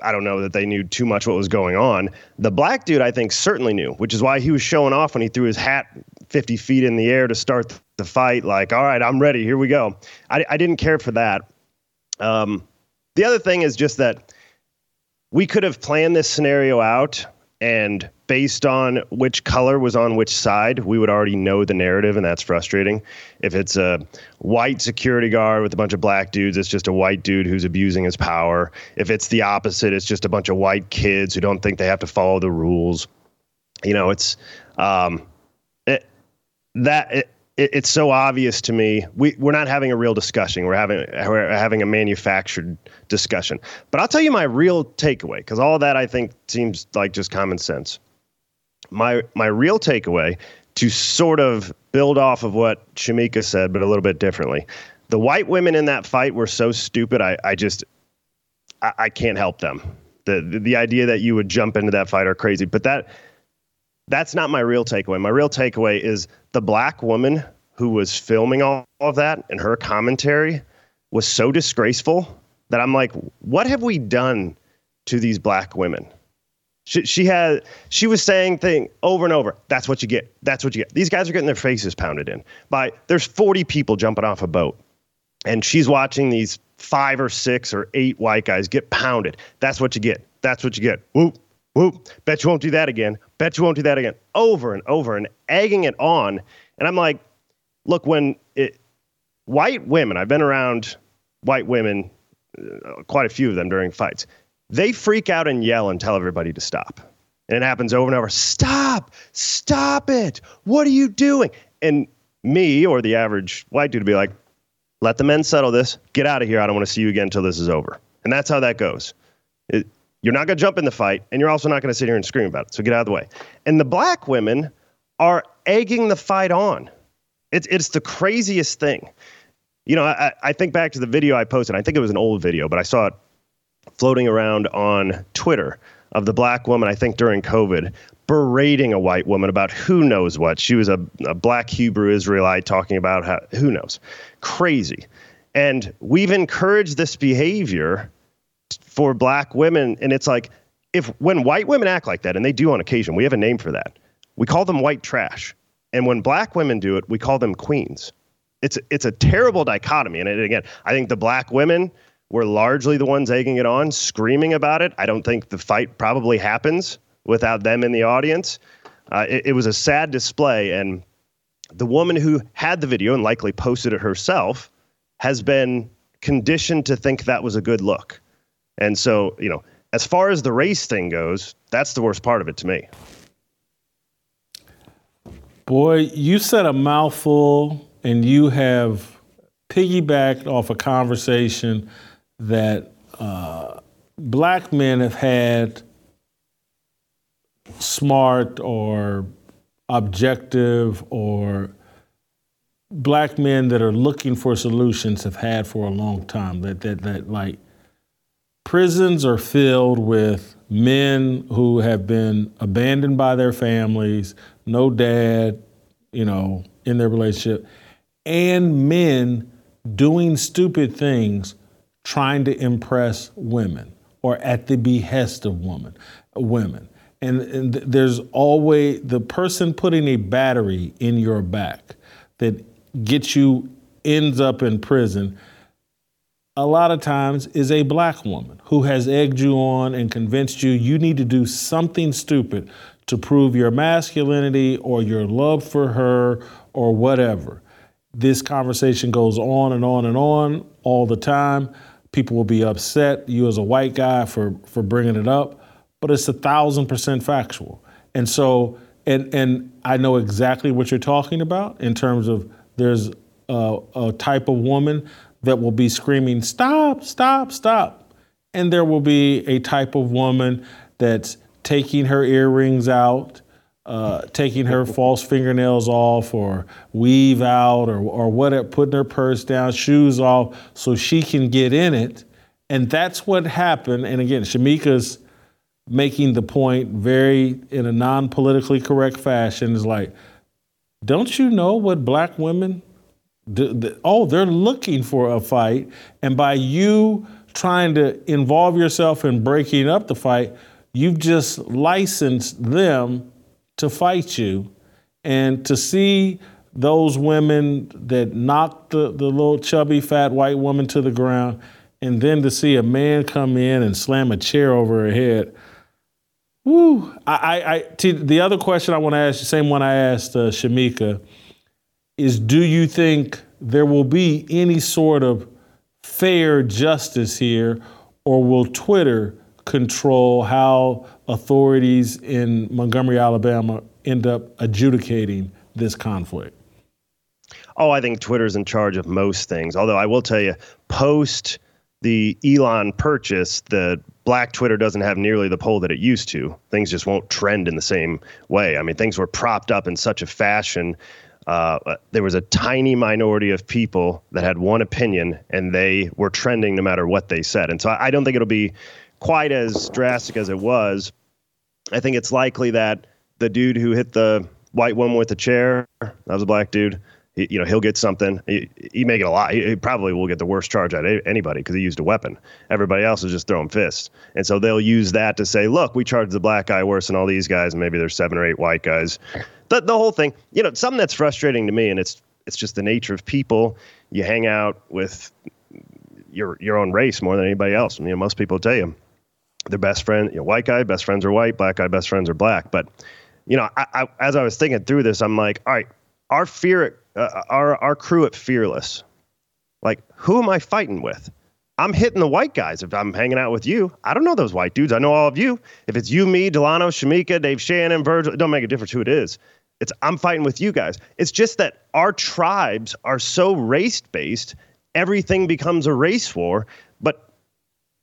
I don't know that they knew too much what was going on. The black dude, I think, certainly knew, which is why he was showing off when he threw his hat 50 feet in the air to start the fight. Like, all right, I'm ready. Here we go. I, I didn't care for that. Um, the other thing is just that we could have planned this scenario out and based on which color was on which side, we would already know the narrative, and that's frustrating. If it's a white security guard with a bunch of black dudes, it's just a white dude who's abusing his power. If it's the opposite, it's just a bunch of white kids who don't think they have to follow the rules. You know, it's um, it, that it, it, it's so obvious to me. We we're not having a real discussion. We're having we're having a manufactured discussion. But I'll tell you my real takeaway because all that I think seems like just common sense. My my real takeaway to sort of build off of what Shemeka said, but a little bit differently. The white women in that fight were so stupid. I, I just I, I can't help them. The, the the idea that you would jump into that fight are crazy. But that that's not my real takeaway. My real takeaway is the black woman who was filming all of that and her commentary was so disgraceful that I'm like, what have we done to these black women? She, she had she was saying thing over and over. That's what you get. That's what you get. These guys are getting their faces pounded in by there's 40 people jumping off a boat, and she's watching these five or six or eight white guys get pounded. That's what you get. That's what you get. Whoop whoop. Bet you won't do that again. Bet you won't do that again. Over and over and egging it on. And I'm like, look, when it, white women, I've been around white women, uh, quite a few of them during fights, they freak out and yell and tell everybody to stop. And it happens over and over. Stop! Stop it! What are you doing? And me or the average white dude would be like, let the men settle this. Get out of here. I don't want to see you again until this is over. And that's how that goes. It, you're not going to jump in the fight, and you're also not going to sit here and scream about it. So get out of the way. And the black women are egging the fight on. It's, it's the craziest thing. You know, I, I think back to the video I posted. I think it was an old video, but I saw it floating around on Twitter of the black woman, I think during COVID, berating a white woman about who knows what. She was a, a black Hebrew Israelite talking about how, who knows. Crazy. And we've encouraged this behavior for black women. And it's like, if when white women act like that, and they do on occasion, we have a name for that. We call them white trash. And when black women do it, we call them queens. It's it's a terrible dichotomy. And again, I think the black women were largely the ones egging it on, screaming about it. I don't think the fight probably happens without them in the audience. Uh, it, it was a sad display, and the woman who had the video and likely posted it herself has been conditioned to think that was a good look. And so, you know, as far as the race thing goes, that's the worst part of it to me. Boy, you said a mouthful and you have piggybacked off a conversation that uh, black men have had smart or objective or black men that are looking for solutions have had for a long time that that that like prisons are filled with men who have been abandoned by their families, no dad, you know, in their relationship, and men doing stupid things trying to impress women or at the behest of women, women. And, and there's always the person putting a battery in your back that gets you ends up in prison a lot of times is a black woman who has egged you on and convinced you you need to do something stupid to prove your masculinity or your love for her or whatever. This conversation goes on and on and on all the time. People will be upset you as a white guy for for bringing it up, but it's a thousand percent factual. And so, and and I know exactly what you're talking about in terms of there's a, a type of woman that will be screaming, "Stop! Stop! Stop!" And there will be a type of woman that's taking her earrings out uh, taking her false fingernails off or weave out or, or whatever, putting her purse down, shoes off, so she can get in it. And that's what happened. And again, Shemeka's making the point very in a non politically correct fashion is like, don't you know what black women oh, they're looking for a fight, and by you trying to involve yourself in breaking up the fight, you've just licensed them to fight you, and to see those women that knocked the, the little chubby fat white woman to the ground, and then to see a man come in and slam a chair over her head. Woo! I, I, the other question I want to ask, the same one I asked uh, Shemeka, is do you think there will be any sort of fair justice here, or will Twitter control how authorities in Montgomery, Alabama end up adjudicating this conflict? Oh, I think Twitter's in charge of most things. Although I will tell you, post the Elon purchase, the black Twitter doesn't have nearly the pull that it used to. Things just won't trend in the same way. I mean, things were propped up in such a fashion. Uh, there was a tiny minority of people that had one opinion, and they were trending no matter what they said. And so I, I don't think it'll be quite as drastic as it was. I think it's likely that the dude who hit the white woman with the chair, that was a black dude you know, he'll get something. He, he may get a lot. He, he probably will get the worst charge out of anybody because he used a weapon. Everybody else is just throwing fists. And so they'll use that to say, look, we charged the black guy worse than all these guys, and maybe there's seven or eight white guys. The, the whole thing, you know, something that's frustrating to me, and it's it's just the nature of people. You hang out with your your own race more than anybody else. You know, most people tell you their best friend, you know, white guy, best friends are white, black guy, best friends are black. But you know, I, I, as I was thinking through this, I'm like, all right, our fear uh, our our crew at Fearless, like who am I fighting with? I'm hitting the white guys if I'm hanging out with you. I don't know those white dudes. I know all of you. If it's you, me, Delano, Shemeka, Dave Shannon, Virgil, it don't make a difference who it is. It's I'm fighting with you guys. It's just that our tribes are so race based, everything becomes a race war. But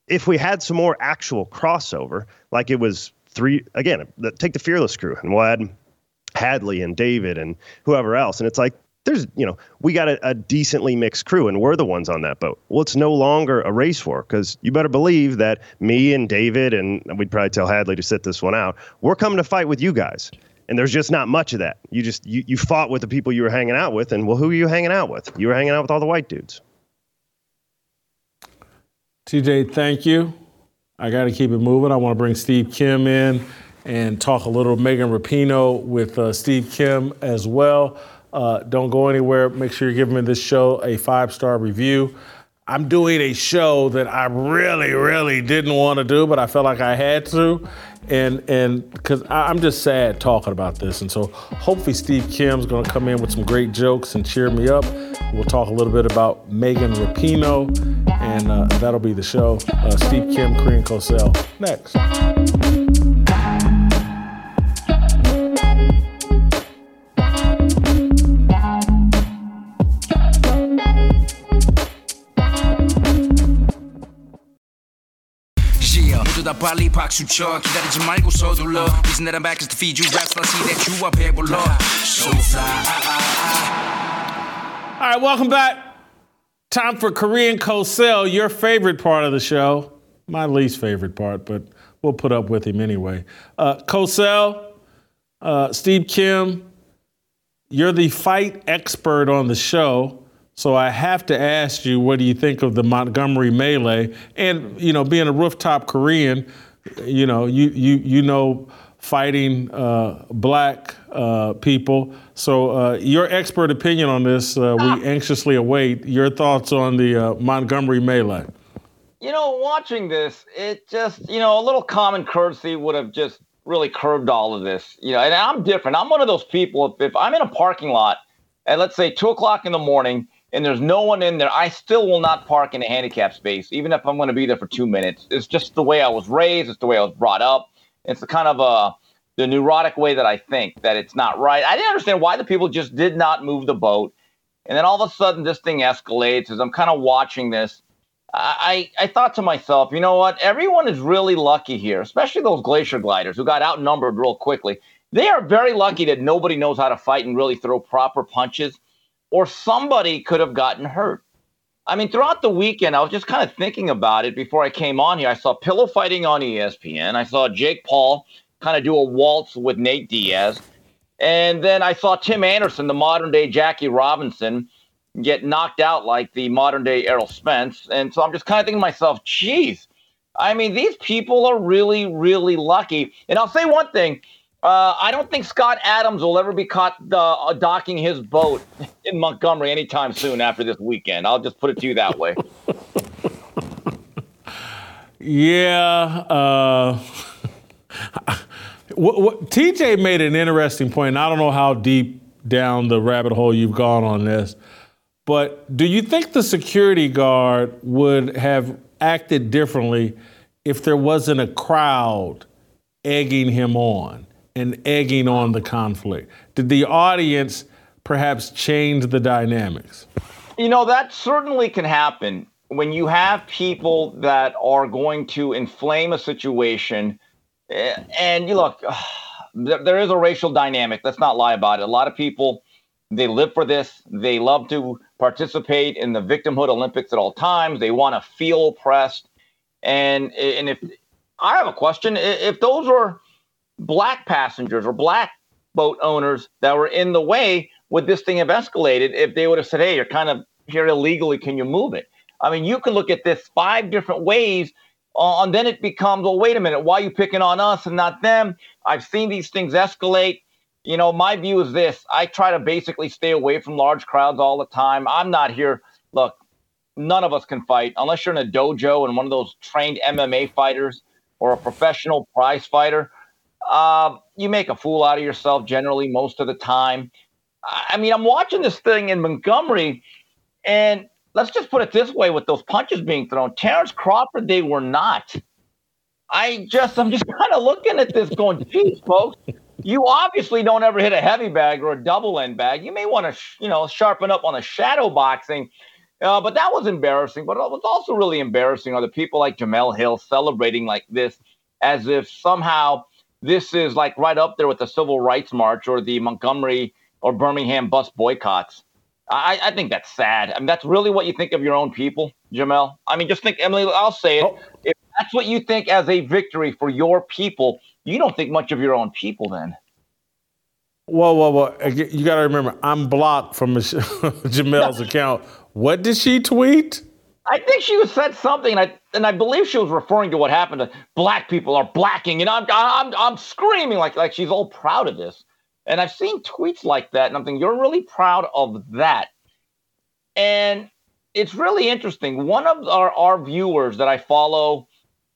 if we had some more actual crossover, like it was three again, take the Fearless crew, and we'll add Hadley and David and whoever else, and it's like there's you know we got a, a, decently mixed crew and we're the ones on that boat. Well it's no longer a race war because you better believe that me and david and we'd probably tell hadley to sit this one out. We're coming to fight with you guys. And there's just not much of that. You just you, you fought with the people you were hanging out with and well who are you hanging out with? You were hanging out with all the white dudes. Tj thank you. I got to keep it moving. I want to bring steve kim in and talk a little megan rapinoe with uh, steve kim as well uh, don't go anywhere. Make sure you're giving me this show a five star review. I'm doing a show that I really, really didn't want to do, but I felt like I had to, and and because I'm just sad talking about this, and so hopefully Steve Kim's going to come in with some great jokes and cheer me up. We'll talk a little bit about Megan Rapinoe, and uh, that'll be the show. Uh, Steve Kim, Korean Cosell, next. 모두 다 빨리 박수 쳐 기다리지 말고 서둘러 Reason that I'm back is to feed you raps I see that you are 배불러 So fly All right, welcome back. Time for Korean Cosell, your favorite part of the show. My least favorite part, but we'll put up with him anyway. Uh, Cosell, uh, Steve Kim, you're the fight expert on the show. So I have to ask you, what do you think of the Montgomery melee? And you know, being a rooftop Korean, you know, you you you know fighting uh, black uh, people. So uh, your expert opinion on this, uh, we anxiously await. Your thoughts on the uh, Montgomery melee? You know, watching this, it just you know a little common courtesy would have just really curbed all of this. You know, and I'm different. I'm one of those people. If, if I'm in a parking lot at let's say two o'clock in the morning and there's no one in there, I still will not park in a handicap space, even if I'm going to be there for two minutes. It's just the way I was raised. It's the way I was brought up. It's the kind of uh, the neurotic way that I think that it's not right. I didn't understand why the people just did not move the boat. And then all of a sudden, this thing escalates as I'm kind of watching this. I, I thought to myself, you know what? Everyone is really lucky here, especially those glacier gliders who got outnumbered real quickly. They are very lucky that nobody knows how to fight and really throw proper punches or somebody could have gotten hurt. I mean, throughout the weekend, I was just kind of thinking about it before I came on here. I saw pillow fighting on ESPN. I saw Jake Paul kind of do a waltz with Nate Diaz. And then I saw Tim Anderson, the modern day Jackie Robinson, get knocked out like the modern day Errol Spence. And so I'm just kind of thinking to myself, geez, I mean, these people are really, really lucky. And I'll say one thing. Uh, I don't think Scott Adams will ever be caught uh, docking his boat in Montgomery anytime soon after this weekend. I'll just put it to you that way. yeah. Uh, what, what, TJ made an interesting point. I don't know how deep down the rabbit hole you've gone on this, but do you think the security guard would have acted differently if there wasn't a crowd egging him on and egging on the conflict? Did the audience perhaps change the dynamics? You know, that certainly can happen when you have people that are going to inflame a situation. Eh, and you look, there is a racial dynamic. Let's not lie about it. A lot of people, they live for this. They love to participate in the victimhood Olympics at all times. They want to feel oppressed. And and if I have a question, if those were black passengers or black boat owners that were in the way, would this thing have escalated if they would have said, "Hey, you're kind of here illegally. Can you move it?" I mean, you could look at this five different ways, uh, and then it becomes, well, wait a minute, why are you picking on us and not them? I've seen these things escalate. You know, my view is this: I try to basically stay away from large crowds all the time. I'm not here. Look, none of us can fight unless you're in a dojo and one of those trained MMA fighters or a professional prize fighter. Uh, you make a fool out of yourself generally most of the time. I mean, I'm watching this thing in Montgomery, and let's just put it this way with those punches being thrown, Terrence Crawford, they were not. I just, I'm just kind of looking at this going, geez, folks, you obviously don't ever hit a heavy bag or a double end bag. You may want to, you know, sharpen up on the shadow boxing. Uh, but that was embarrassing. But what was also really embarrassing are the people like Jemele Hill celebrating like this as if somehow this is like right up there with the Civil Rights March or the Montgomery or Birmingham bus boycotts. I, I think that's sad. I mean, that's really what you think of your own people, Jemele. I mean, just think, Emily, I'll say it. Oh. If that's what you think as a victory for your people, you don't think much of your own people then. Whoa, whoa, whoa. You got to remember, I'm blocked from Jemele's account. What did she tweet? I think she said something, and I, and I believe she was referring to what happened to black people are blacking, and I'm, I'm, I'm screaming like, like she's all proud of this. And I've seen tweets like that, and I'm thinking, you're really proud of that. And it's really interesting. One of our, our viewers that I follow,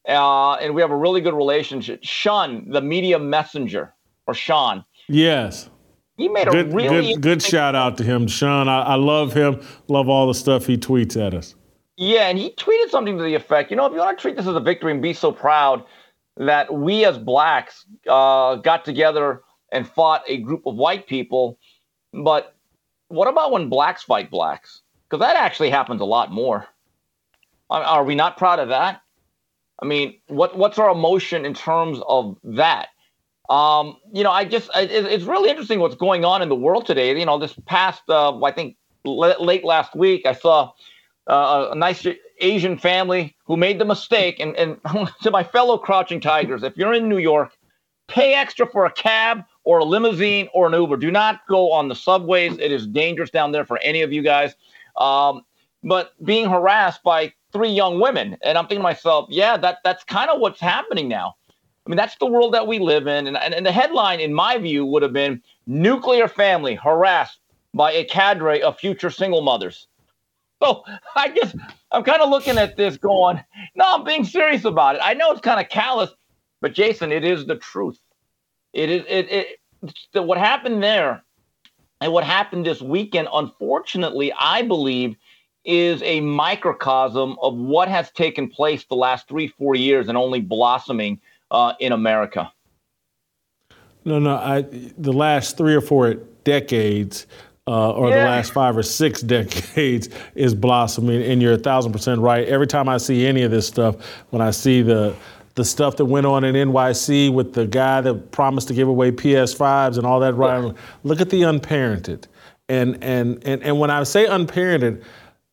uh, and we have a really good relationship, Sean, the media messenger, or Sean. Yes. He made a good, really good, good shout out to him, Sean. I, I love him. Love all the stuff he tweets at us. Yeah, and he tweeted something to the effect, you know, if you want to treat this as a victory and be so proud that we as blacks uh, got together and fought a group of white people. But what about when blacks fight blacks? Because that actually happens a lot more. Are we not proud of that? I mean, what what's our emotion in terms of that? Um, you know, I just it, it's really interesting what's going on in the world today. You know, this past uh, I think l- late last week, I saw uh, a nice Asian family who made the mistake. And, and to my fellow crouching tigers, if you're in New York, pay extra for a cab or a limousine or an Uber. Do not go on the subways. It is dangerous down there for any of you guys. Um, but being harassed by three young women, and I'm thinking to myself, yeah, that that's kind of what's happening now. I mean, that's the world that we live in. And, and, and the headline, in my view, would have been nuclear family harassed by a cadre of future single mothers. So I just, I'm kind of looking at this going, no, I'm being serious about it. I know it's kind of callous, but Jason, it is the truth. It is it, it the, what happened there and what happened this weekend, unfortunately, I believe is a microcosm of what has taken place the last three, four years and only blossoming uh, in America. No, no, I, the last three or four decades, uh, or yeah. the last five or six decades, is blossoming. And you're a thousand percent right. Every time I see any of this stuff, when I see the the stuff that went on in NYC with the guy that promised to give away PS5s and all that. Right? Look at the unparented, and and and and when I say unparented,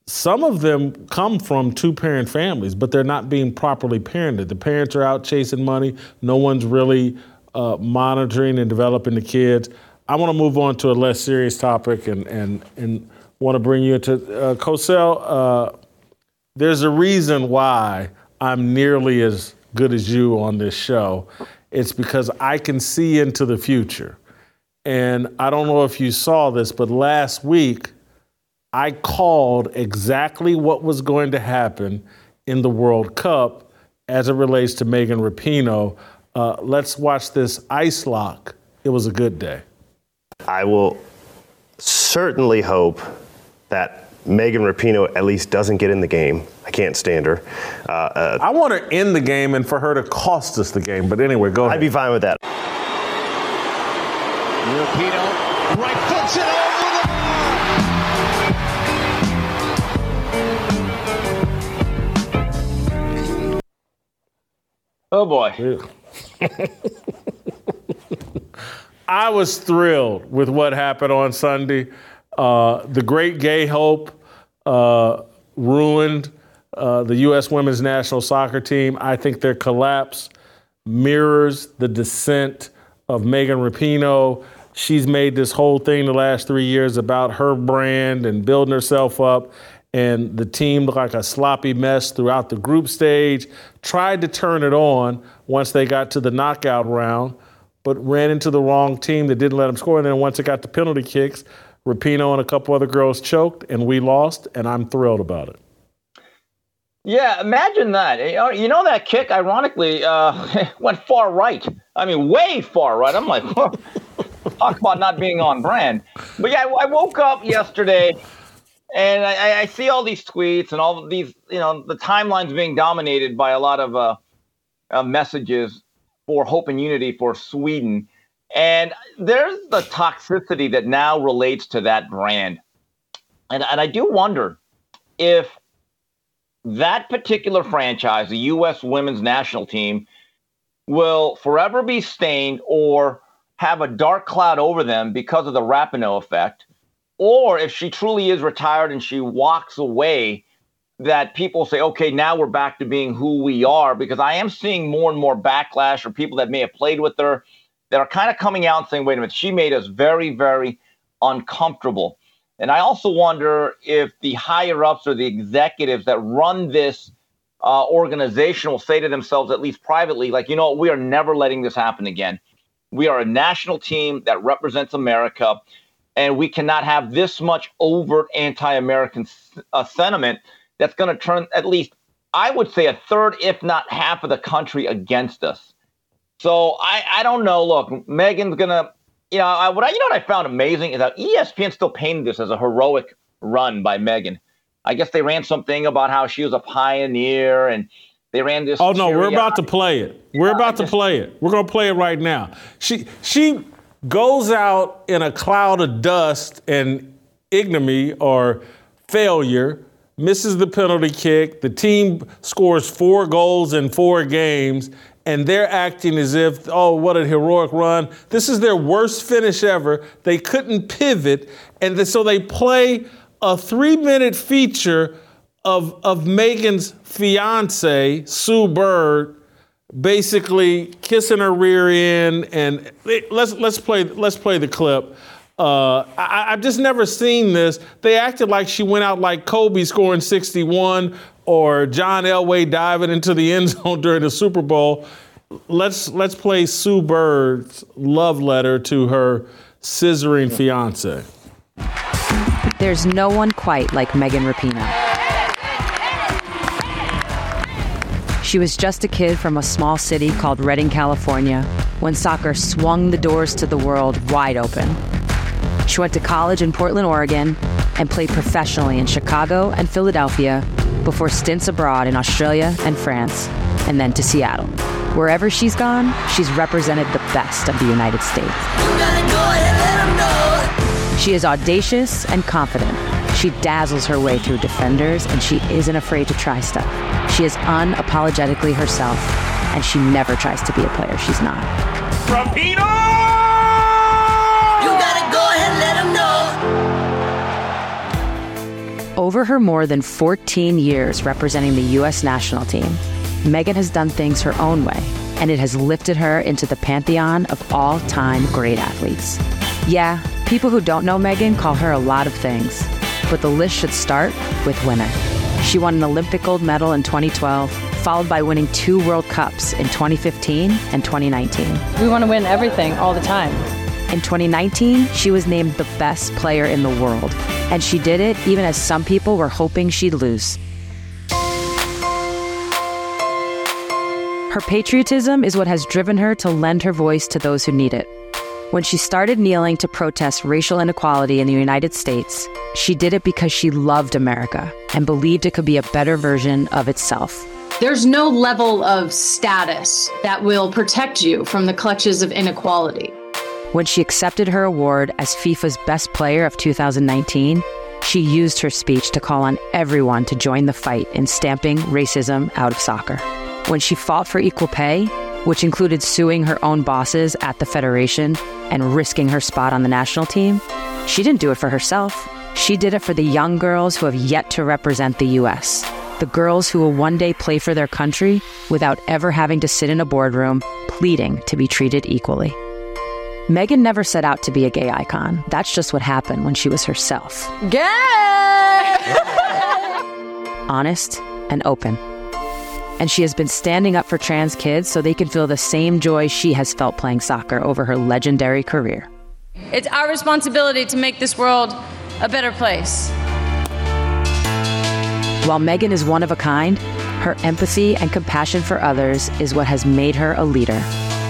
some of them come from two-parent families, but they're not being properly parented. The parents are out chasing money. No one's really uh, monitoring and developing the kids. I want to move on to a less serious topic, and and and want to bring you into uh, Cosell. Uh, there's a reason why I'm nearly as good as you on this show. It's because I can see into the future. And I don't know if you saw this, but last week I called exactly what was going to happen in the World Cup as it relates to Megan Rapinoe. Uh, let's watch this ice lock. It was a good day. I will certainly hope that Megan Rapinoe at least doesn't get in the game. I can't stand her. Uh, uh, I want her in the game and for her to cost us the game. But anyway, go ahead. I'd be fine with that. Rapinoe, right foots it over the bar. Oh boy. I was thrilled with what happened on Sunday. Uh, the great gay hope uh, ruined uh, the U.S. women's national soccer team. I think their collapse mirrors the descent of Megan Rapinoe. She's made this whole thing the last three years about her brand and building herself up. And the team looked like a sloppy mess throughout the group stage. Tried to turn it on once they got to the knockout round, but ran into the wrong team that didn't let them score. And then once it got to penalty kicks, Rapinoe and a couple other girls choked, and we lost. And I'm thrilled about it. Yeah, imagine that. You know, that kick, ironically, uh, went far right. I mean, way far right. I'm like, talk about not being on brand. But yeah, I, I woke up yesterday and I, I, see all these tweets and all these, you know, the timeline's being dominated by a lot of uh, uh, messages for hope and unity for Sweden. And there's the toxicity that now relates to that brand. And, and I do wonder if that particular franchise, the U.S. women's national team, will forever be stained or have a dark cloud over them because of the Rapinoe effect, or if she truly is retired and she walks away, that people say, okay, now we're back to being who we are. Because I am seeing more and more backlash or people that may have played with her that are kind of coming out and saying, wait a minute, she made us very, very uncomfortable. And I also wonder if the higher ups or the executives that run this uh, organization will say to themselves, at least privately, like, you know, we are never letting this happen again. We are a national team that represents America, and we cannot have this much overt anti American uh, sentiment that's going to turn at least, I would say, a third, if not half of the country against us. So I, I don't know. Look, Megan's going to you know, I, what I, you know what I found amazing is that ESPN still painted this as a heroic run by Megan. I guess they ran something about how she was a pioneer and they ran this. Oh no, we're about to play it. We're yeah, about to play it. We're gonna play it right now. She she goes out in a cloud of dust and ignominy or failure, misses the penalty kick. The team scores four goals in four games, and they're acting as if, oh, what a heroic run. This is their worst finish ever. They couldn't pivot, and so they play a three minute feature of, of Megan's fiance, Sue Bird, basically kissing her rear end. And let's, let's, play, let's play the clip. Uh, I, have just never seen this. They acted like she went out like Kobe scoring 61 or John Elway diving into the end zone during the Super Bowl. Let's let's play Sue Bird's love letter to her scissoring fiance. There's no one quite like Megan Rapinoe. She was just a kid from a small city called Redding, California, when soccer swung the doors to the world wide open. She went to college in Portland, Oregon, and played professionally in Chicago and Philadelphia before stints abroad in Australia and France, and then to Seattle. Wherever she's gone, she's represented the best of the United States. She is audacious and confident. She dazzles her way through defenders, and she isn't afraid to try stuff. She is unapologetically herself, and she never tries to be a player she's not. Rapinoe! Over her more than 14 years representing the U.S. national team, Megan has done things her own way, and it has lifted her into the pantheon of all time great athletes. Yeah, people who don't know Megan call her a lot of things, but the list should start with winner. She won an Olympic gold medal in 2012, followed by winning two World Cups in 2015 and 2019. We want to win everything all the time. In 2019, she was named the best player in the world, and she did it even as some people were hoping she'd lose. Her patriotism is what has driven her to lend her voice to those who need it. When she started kneeling to protest racial inequality in the United States, she did it because she loved America and believed it could be a better version of itself. There's no level of status that will protect you from the clutches of inequality. When she accepted her award as FIFA's Best Player of 2019, she used her speech to call on everyone to join the fight in stamping racism out of soccer. When she fought for equal pay, which included suing her own bosses at the Federation and risking her spot on the national team, she didn't do it for herself. She did it for the young girls who have yet to represent the U.S., the girls who will one day play for their country without ever having to sit in a boardroom pleading to be treated equally. Megan never set out to be a gay icon. That's just what happened when she was herself. Gay! Honest and open and she has been standing up for trans kids so they can feel the same joy she has felt playing soccer over her legendary career. It's our responsibility to make this world a better place. While Megan is one of a kind, her empathy and compassion for others is what has made her a leader.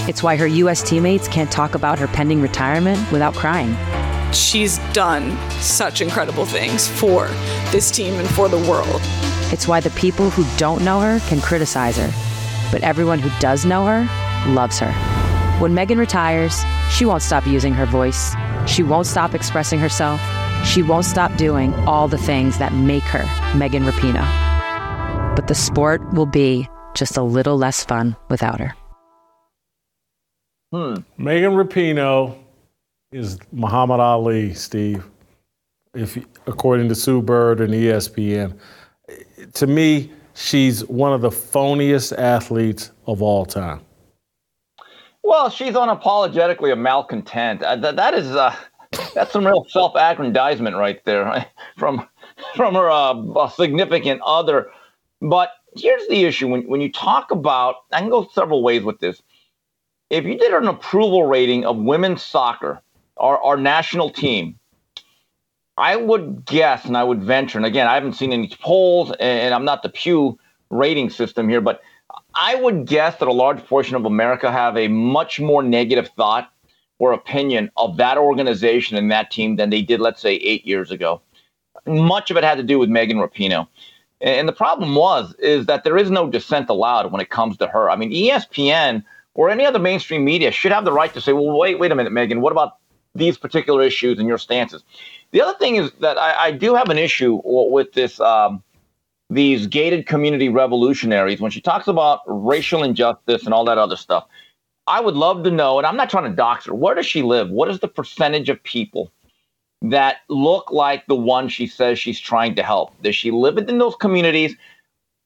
It's why her U.S. teammates can't talk about her pending retirement without crying. She's done such incredible things for this team and for the world. It's why the people who don't know her can criticize her, but everyone who does know her loves her. When Megan retires, she won't stop using her voice. She won't stop expressing herself. She won't stop doing all the things that make her Megan Rapinoe. But the sport will be just a little less fun without her. Hmm. Megan Rapinoe is Muhammad Ali, Steve. If according to Sue Bird and ESPN, to me, she's one of the phoniest athletes of all time. Well, she's unapologetically a malcontent. Uh, that, that is uh, that's some real self-aggrandizement right there right? from from her uh, significant other. But here's the issue: when when you talk about, I can go several ways with this. If you did an approval rating of women's soccer, our, our national team, I would guess and I would venture, and again, I haven't seen any polls, and I'm not the Pew rating system here, but I would guess that a large portion of America have a much more negative thought or opinion of that organization and that team than they did, let's say, eight years ago. Much of it had to do with Megan Rapinoe. And the problem was is that there is no dissent allowed when it comes to her. I mean, ESPN or any other mainstream media should have the right to say, well, wait, wait a minute, Megan, what about these particular issues and your stances? The other thing is that I, I do have an issue with this. Um, these gated community revolutionaries, when she talks about racial injustice and all that other stuff, I would love to know, and I'm not trying to dox her, where does she live? What is the percentage of people that look like the one she says she's trying to help? Does she live in those communities?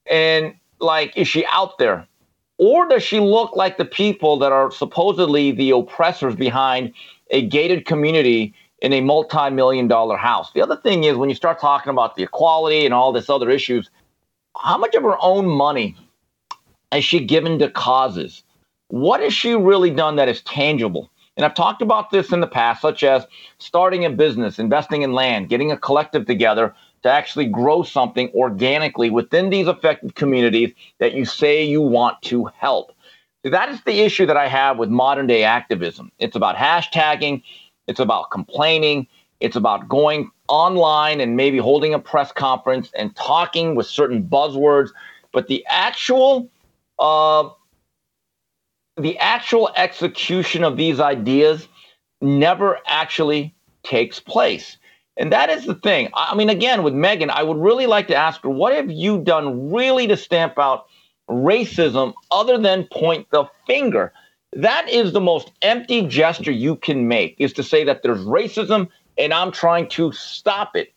And like, is she out there? Or does she look like the people that are supposedly the oppressors behind a gated community in a multi-million dollar house. The other thing is when you start talking about the equality and all this other issues, how much of her own money has she given to causes? What has she really done that is tangible? And I've talked about this in the past, such as starting a business, investing in land, getting a collective together to actually grow something organically within these affected communities that you say you want to help. So that is the issue that I have with modern day activism. It's about hashtagging, it's about complaining. It's about going online and maybe holding a press conference and talking with certain buzzwords. But the actual, uh, the actual execution of these ideas never actually takes place. And that is the thing. I mean, again, with Megan, I would really like to ask her, what have you done really to stamp out racism other than point the finger? That is the most empty gesture you can make is to say that there's racism and I'm trying to stop it.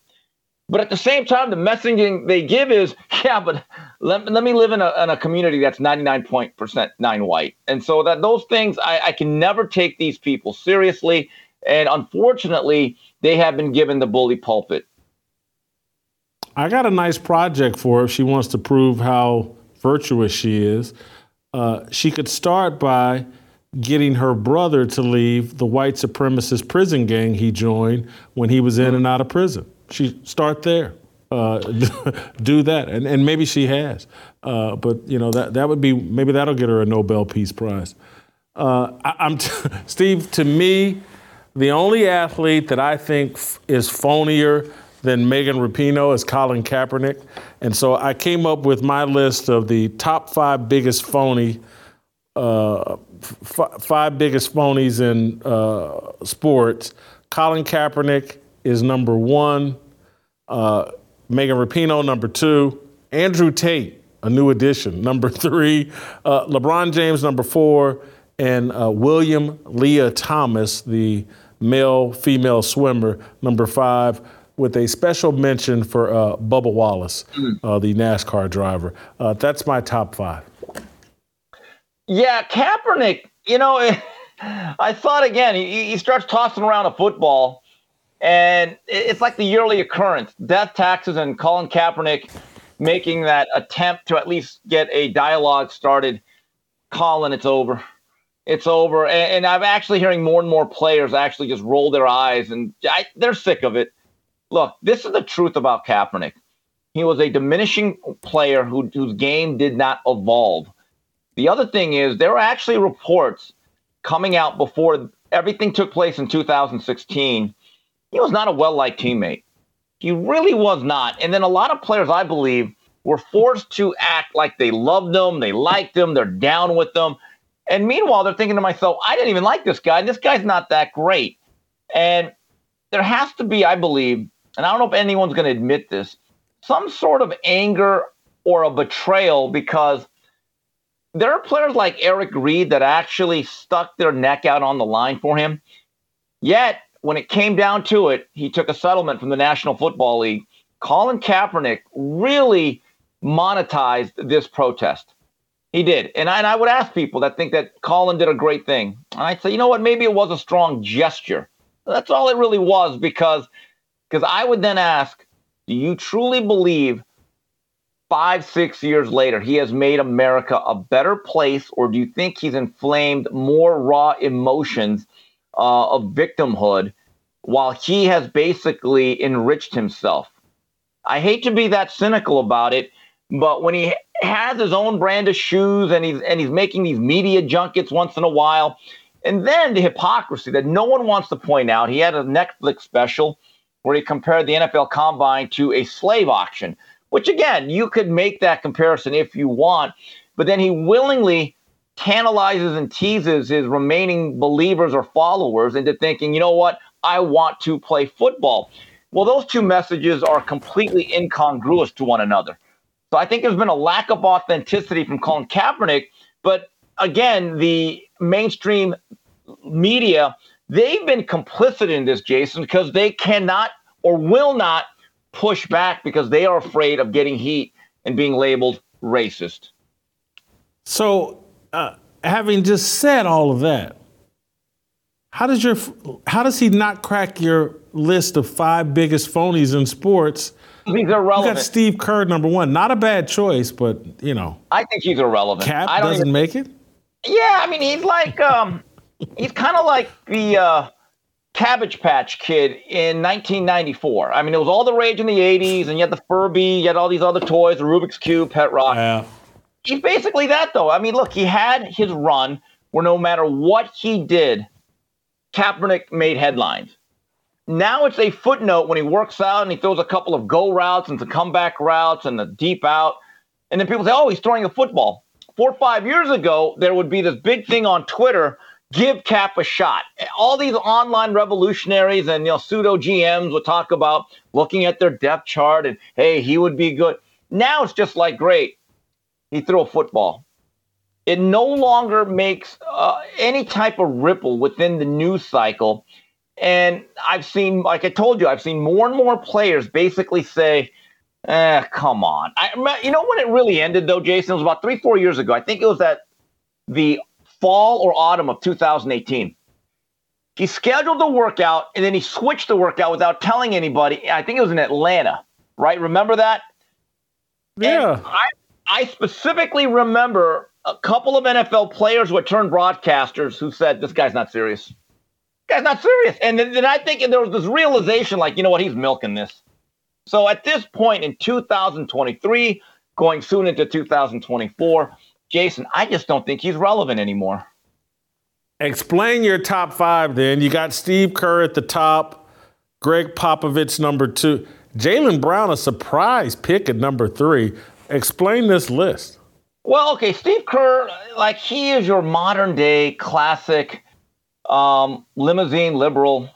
But at the same time, the messaging they give is, yeah, but let, let me live in a, in a community that's 99% nine white. And so that those things, I, I can never take these people seriously. And unfortunately, they have been given the bully pulpit. I got a nice project for her if she wants to prove how virtuous she is. Uh, she could start by getting her brother to leave the white supremacist prison gang he joined when he was in and out of prison. She start there. Uh, do that, and, and maybe she has. Uh, but you know that that would be maybe that'll get her a Nobel Peace Prize. Uh, I, am t- Steve. To me, the only athlete that I think f- is phonier than Megan Rapinoe is Colin Kaepernick, and so I came up with my list of the top five biggest phony uh, f- five biggest phonies in uh, sports. Colin Kaepernick is number one. Uh, Megan Rapinoe, number two. Andrew Tate, a new addition, number three. Uh, LeBron James, number four. And uh, William Lia Thomas, the male female swimmer, number five, with a special mention for uh, Bubba Wallace, uh, the NASCAR driver. Uh, that's my top five. Yeah, Kaepernick, you know, I thought again, he, he starts tossing around a football, and it's like the yearly occurrence death taxes and Colin Kaepernick making that attempt to at least get a dialogue started. Colin, it's over. It's over. And, and I'm actually hearing more and more players actually just roll their eyes, and I, they're sick of it. Look, this is the truth about Kaepernick. He was a diminishing player who, whose game did not evolve. The other thing is, there were actually reports coming out before everything took place in 2016. He was not a well liked teammate. He really was not. And then a lot of players, I believe, were forced to act like they loved them, they liked them, they're down with them. And meanwhile, they're thinking to myself, I didn't even like this guy. This guy's not that great. And there has to be, I believe, and I don't know if anyone's going to admit this, some sort of anger or a betrayal because there are players like Eric Reid that actually stuck their neck out on the line for him. Yet, when it came down to it, he took a settlement from the National Football League. Colin Kaepernick really monetized this protest. He did. And I, and I would ask people that think that Colin did a great thing. And I'd say, you know what? Maybe it was a strong gesture. That's all it really was because because I would then ask, do you truly believe five, six years later, he has made America a better place, or do you think he's inflamed more raw emotions uh, of victimhood while he has basically enriched himself? I hate to be that cynical about it, but when he has his own brand of shoes and he's and he's making these media junkets once in a while, and then the hypocrisy that no one wants to point out. He had a Netflix special where he compared the NFL Combine to a slave auction which again, you could make that comparison if you want, but then he willingly tantalizes and teases his remaining believers or followers into thinking, you know what, I want to play football. Well, those two messages are completely incongruous to one another. So I think there's been a lack of authenticity from Colin Kaepernick, but again, the mainstream media, they've been complicit in this, Jason, because they cannot or will not push back because they are afraid of getting heat and being labeled racist. So, uh, having just said all of that, how does your how does he not crack your list of five biggest phonies in sports? He's irrelevant. You got Steve Kerr number one. Not a bad choice, but you know. I think he's irrelevant. Cap I doesn't even, make it. Yeah, I mean he's like um, he's kind of like the uh, Cabbage Patch Kid in 1994. I mean, it was all the rage in the 80s, and you had the Furby, you had all these other toys, the Rubik's Cube, Pet Rock. Yeah. He's basically that, though. I mean, look, he had his run where no matter what he did, Kaepernick made headlines. Now it's a footnote when he works out and he throws a couple of go routes and some comeback routes and the deep out. And then people say, oh, he's throwing a football. Four or five years ago, there would be this big thing on Twitter give Cap a shot. All these online revolutionaries and you know pseudo GMs would talk about looking at their depth chart and hey, he would be good. Now it's just like great. He threw a football. It no longer makes uh, any type of ripple within the news cycle. And I've seen, like I told you, I've seen more and more players basically say, eh, come on. I, you know when it really ended, though, Jason? It was about three, four years ago. I think it was at the fall or autumn of 2018. He scheduled the workout and then he switched the workout without telling anybody. I think it was in Atlanta, right? Remember that? Yeah. And I, I specifically remember a couple of NFL players who had turned broadcasters who said, This guy's not serious. Guy's not serious. And then, then I think there was this realization like, you know what, he's milking this. So at this point in 2023, going soon into 2024, Jason, I just don't think he's relevant anymore. Explain your top five then. You got Steve Kerr at the top, Gregg Popovich number two, Jaylen Brown, a surprise pick at number three. Explain this list. Well, okay, Steve Kerr, like he is your modern day classic um, limousine liberal.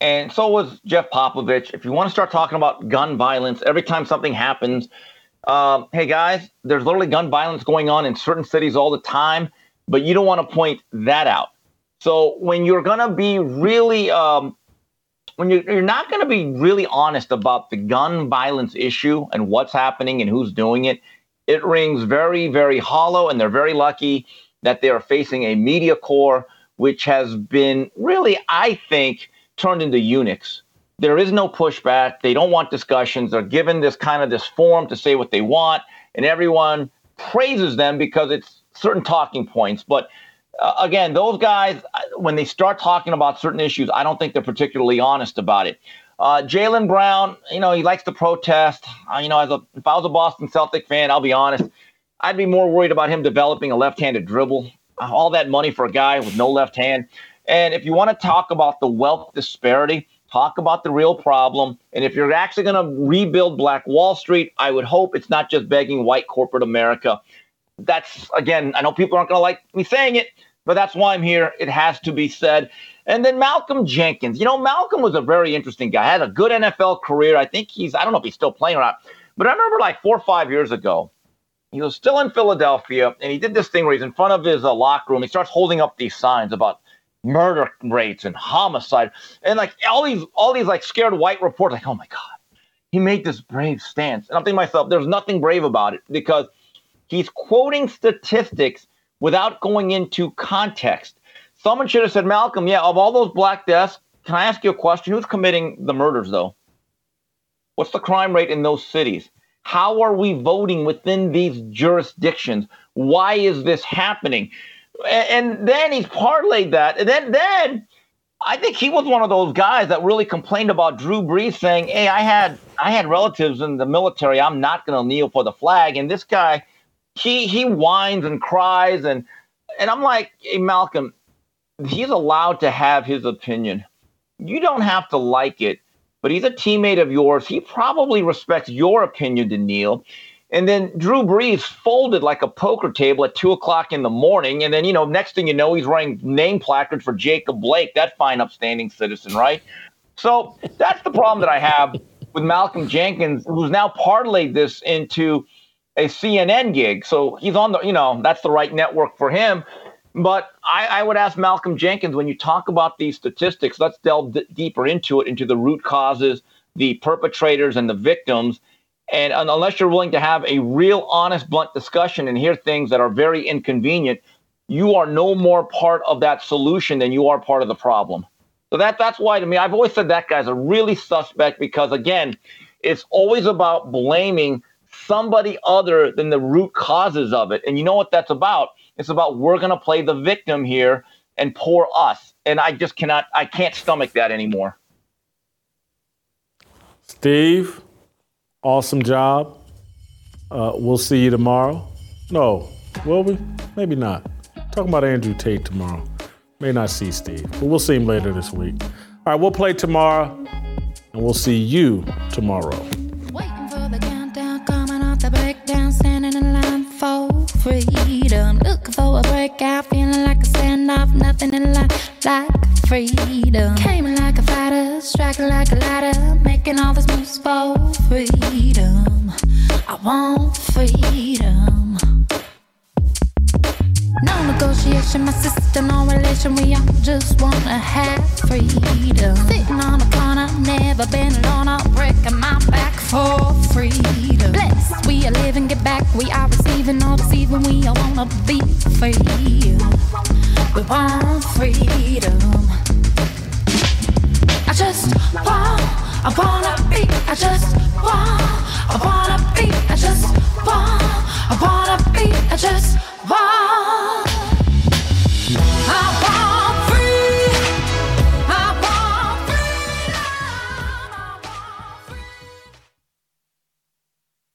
And so was Jeff Popovich. If you want to start talking about gun violence, every time something happens, um, hey guys, there's literally gun violence going on in certain cities all the time, but you don't want to point that out. So when you're to be really, um, when you're, you're not to be really honest about the gun violence issue and what's happening and who's doing it, it rings very, very hollow. And they're very lucky that they are facing a media corps which has been really, I think, turned into eunuchs. There is no pushback. They don't want discussions. They're given this kind of this forum to say what they want, and everyone praises them because it's certain talking points. But uh, again, those guys, when they start talking about certain issues, I don't think they're particularly honest about it. Uh, Jaylen Brown, you know, he likes to protest. Uh, you know, as a if I was a Boston Celtic fan, I'll be honest, I'd be more worried about him developing a left-handed dribble. All that money for a guy with no left hand. And if you want to talk about the wealth disparity, talk about the real problem. And if you're actually going to rebuild Black Wall Street, I would hope it's not just begging white corporate America. That's, again, I know people aren't going to like me saying it, but that's why I'm here. It has to be said. And then Malcolm Jenkins. You know, Malcolm was a very interesting guy. Had a good NFL career. I think he's, I don't know if he's still playing or not, but I remember like four or five years ago, he was still in Philadelphia and he did this thing where he's in front of his uh, locker room. He starts holding up these signs about murder rates and homicide. And like all these all these like scared white reporters like oh my god he made this brave stance. And i'm thinking myself there's nothing brave about it because he's quoting statistics without going into context. Someone should have said malcolm yeah of all those black deaths can i ask you a question? Who's committing the murders though? What's the crime rate in those cities how are we voting within these jurisdictions why is this happening and then he's parlayed that. And then then I think he was one of those guys that really complained about Drew Brees saying, "Hey, I had I had relatives in the military. I'm not going to kneel for the flag." And this guy, he he whines and cries and and I'm like, "Hey, Malcolm, he's allowed to have his opinion. You don't have to like it, but he's a teammate of yours. He probably respects your opinion kneel." And then Drew Brees folded like a poker table at two o'clock in the morning. And then, you know, next thing you know, he's wearing name placards for Jacob Blake, that fine, upstanding citizen, right? So that's the problem that I have with Malcolm Jenkins, who's now parlayed this into a CNN gig. So he's on the, you know, that's the right network for him. But I, I would ask Malcolm Jenkins when you talk about these statistics, let's delve d- deeper into it, into the root causes, the perpetrators, and the victims and unless you're willing to have a real, honest, blunt discussion and hear things that are very inconvenient, you are no more part of that solution than you are part of the problem. So that that's why to me, I've always said that guy's a really suspect because again, it's always about blaming somebody other than the root causes of it. And you know what that's about? It's about we're gonna play the victim here and poor us. And I just cannot I can't stomach that anymore. Steve, awesome job. Uh, we'll see you tomorrow. No, will we? Maybe not. Talking about Andrew Tate tomorrow. May not see Steve, but we'll see him later this week. All right, we'll play tomorrow, and we'll see you tomorrow. Waiting for the countdown, coming off the breakdown, standing in line for freedom. For a breakout, feeling like a standoff, nothing in life like freedom. Came like a fighter, striking like a ladder, making all these moves for freedom. I want freedom. No negotiation, my sister, no relation. We all just wanna have freedom. Sitting on a corner, never been alone. I'm breaking my back for freedom. Blessed, we are living, get back. We are receiving, all deceiving. We all wanna be free. We want freedom. I just want, I wanna be. I just want, I wanna be. I just want, I wanna be. I just. Wow.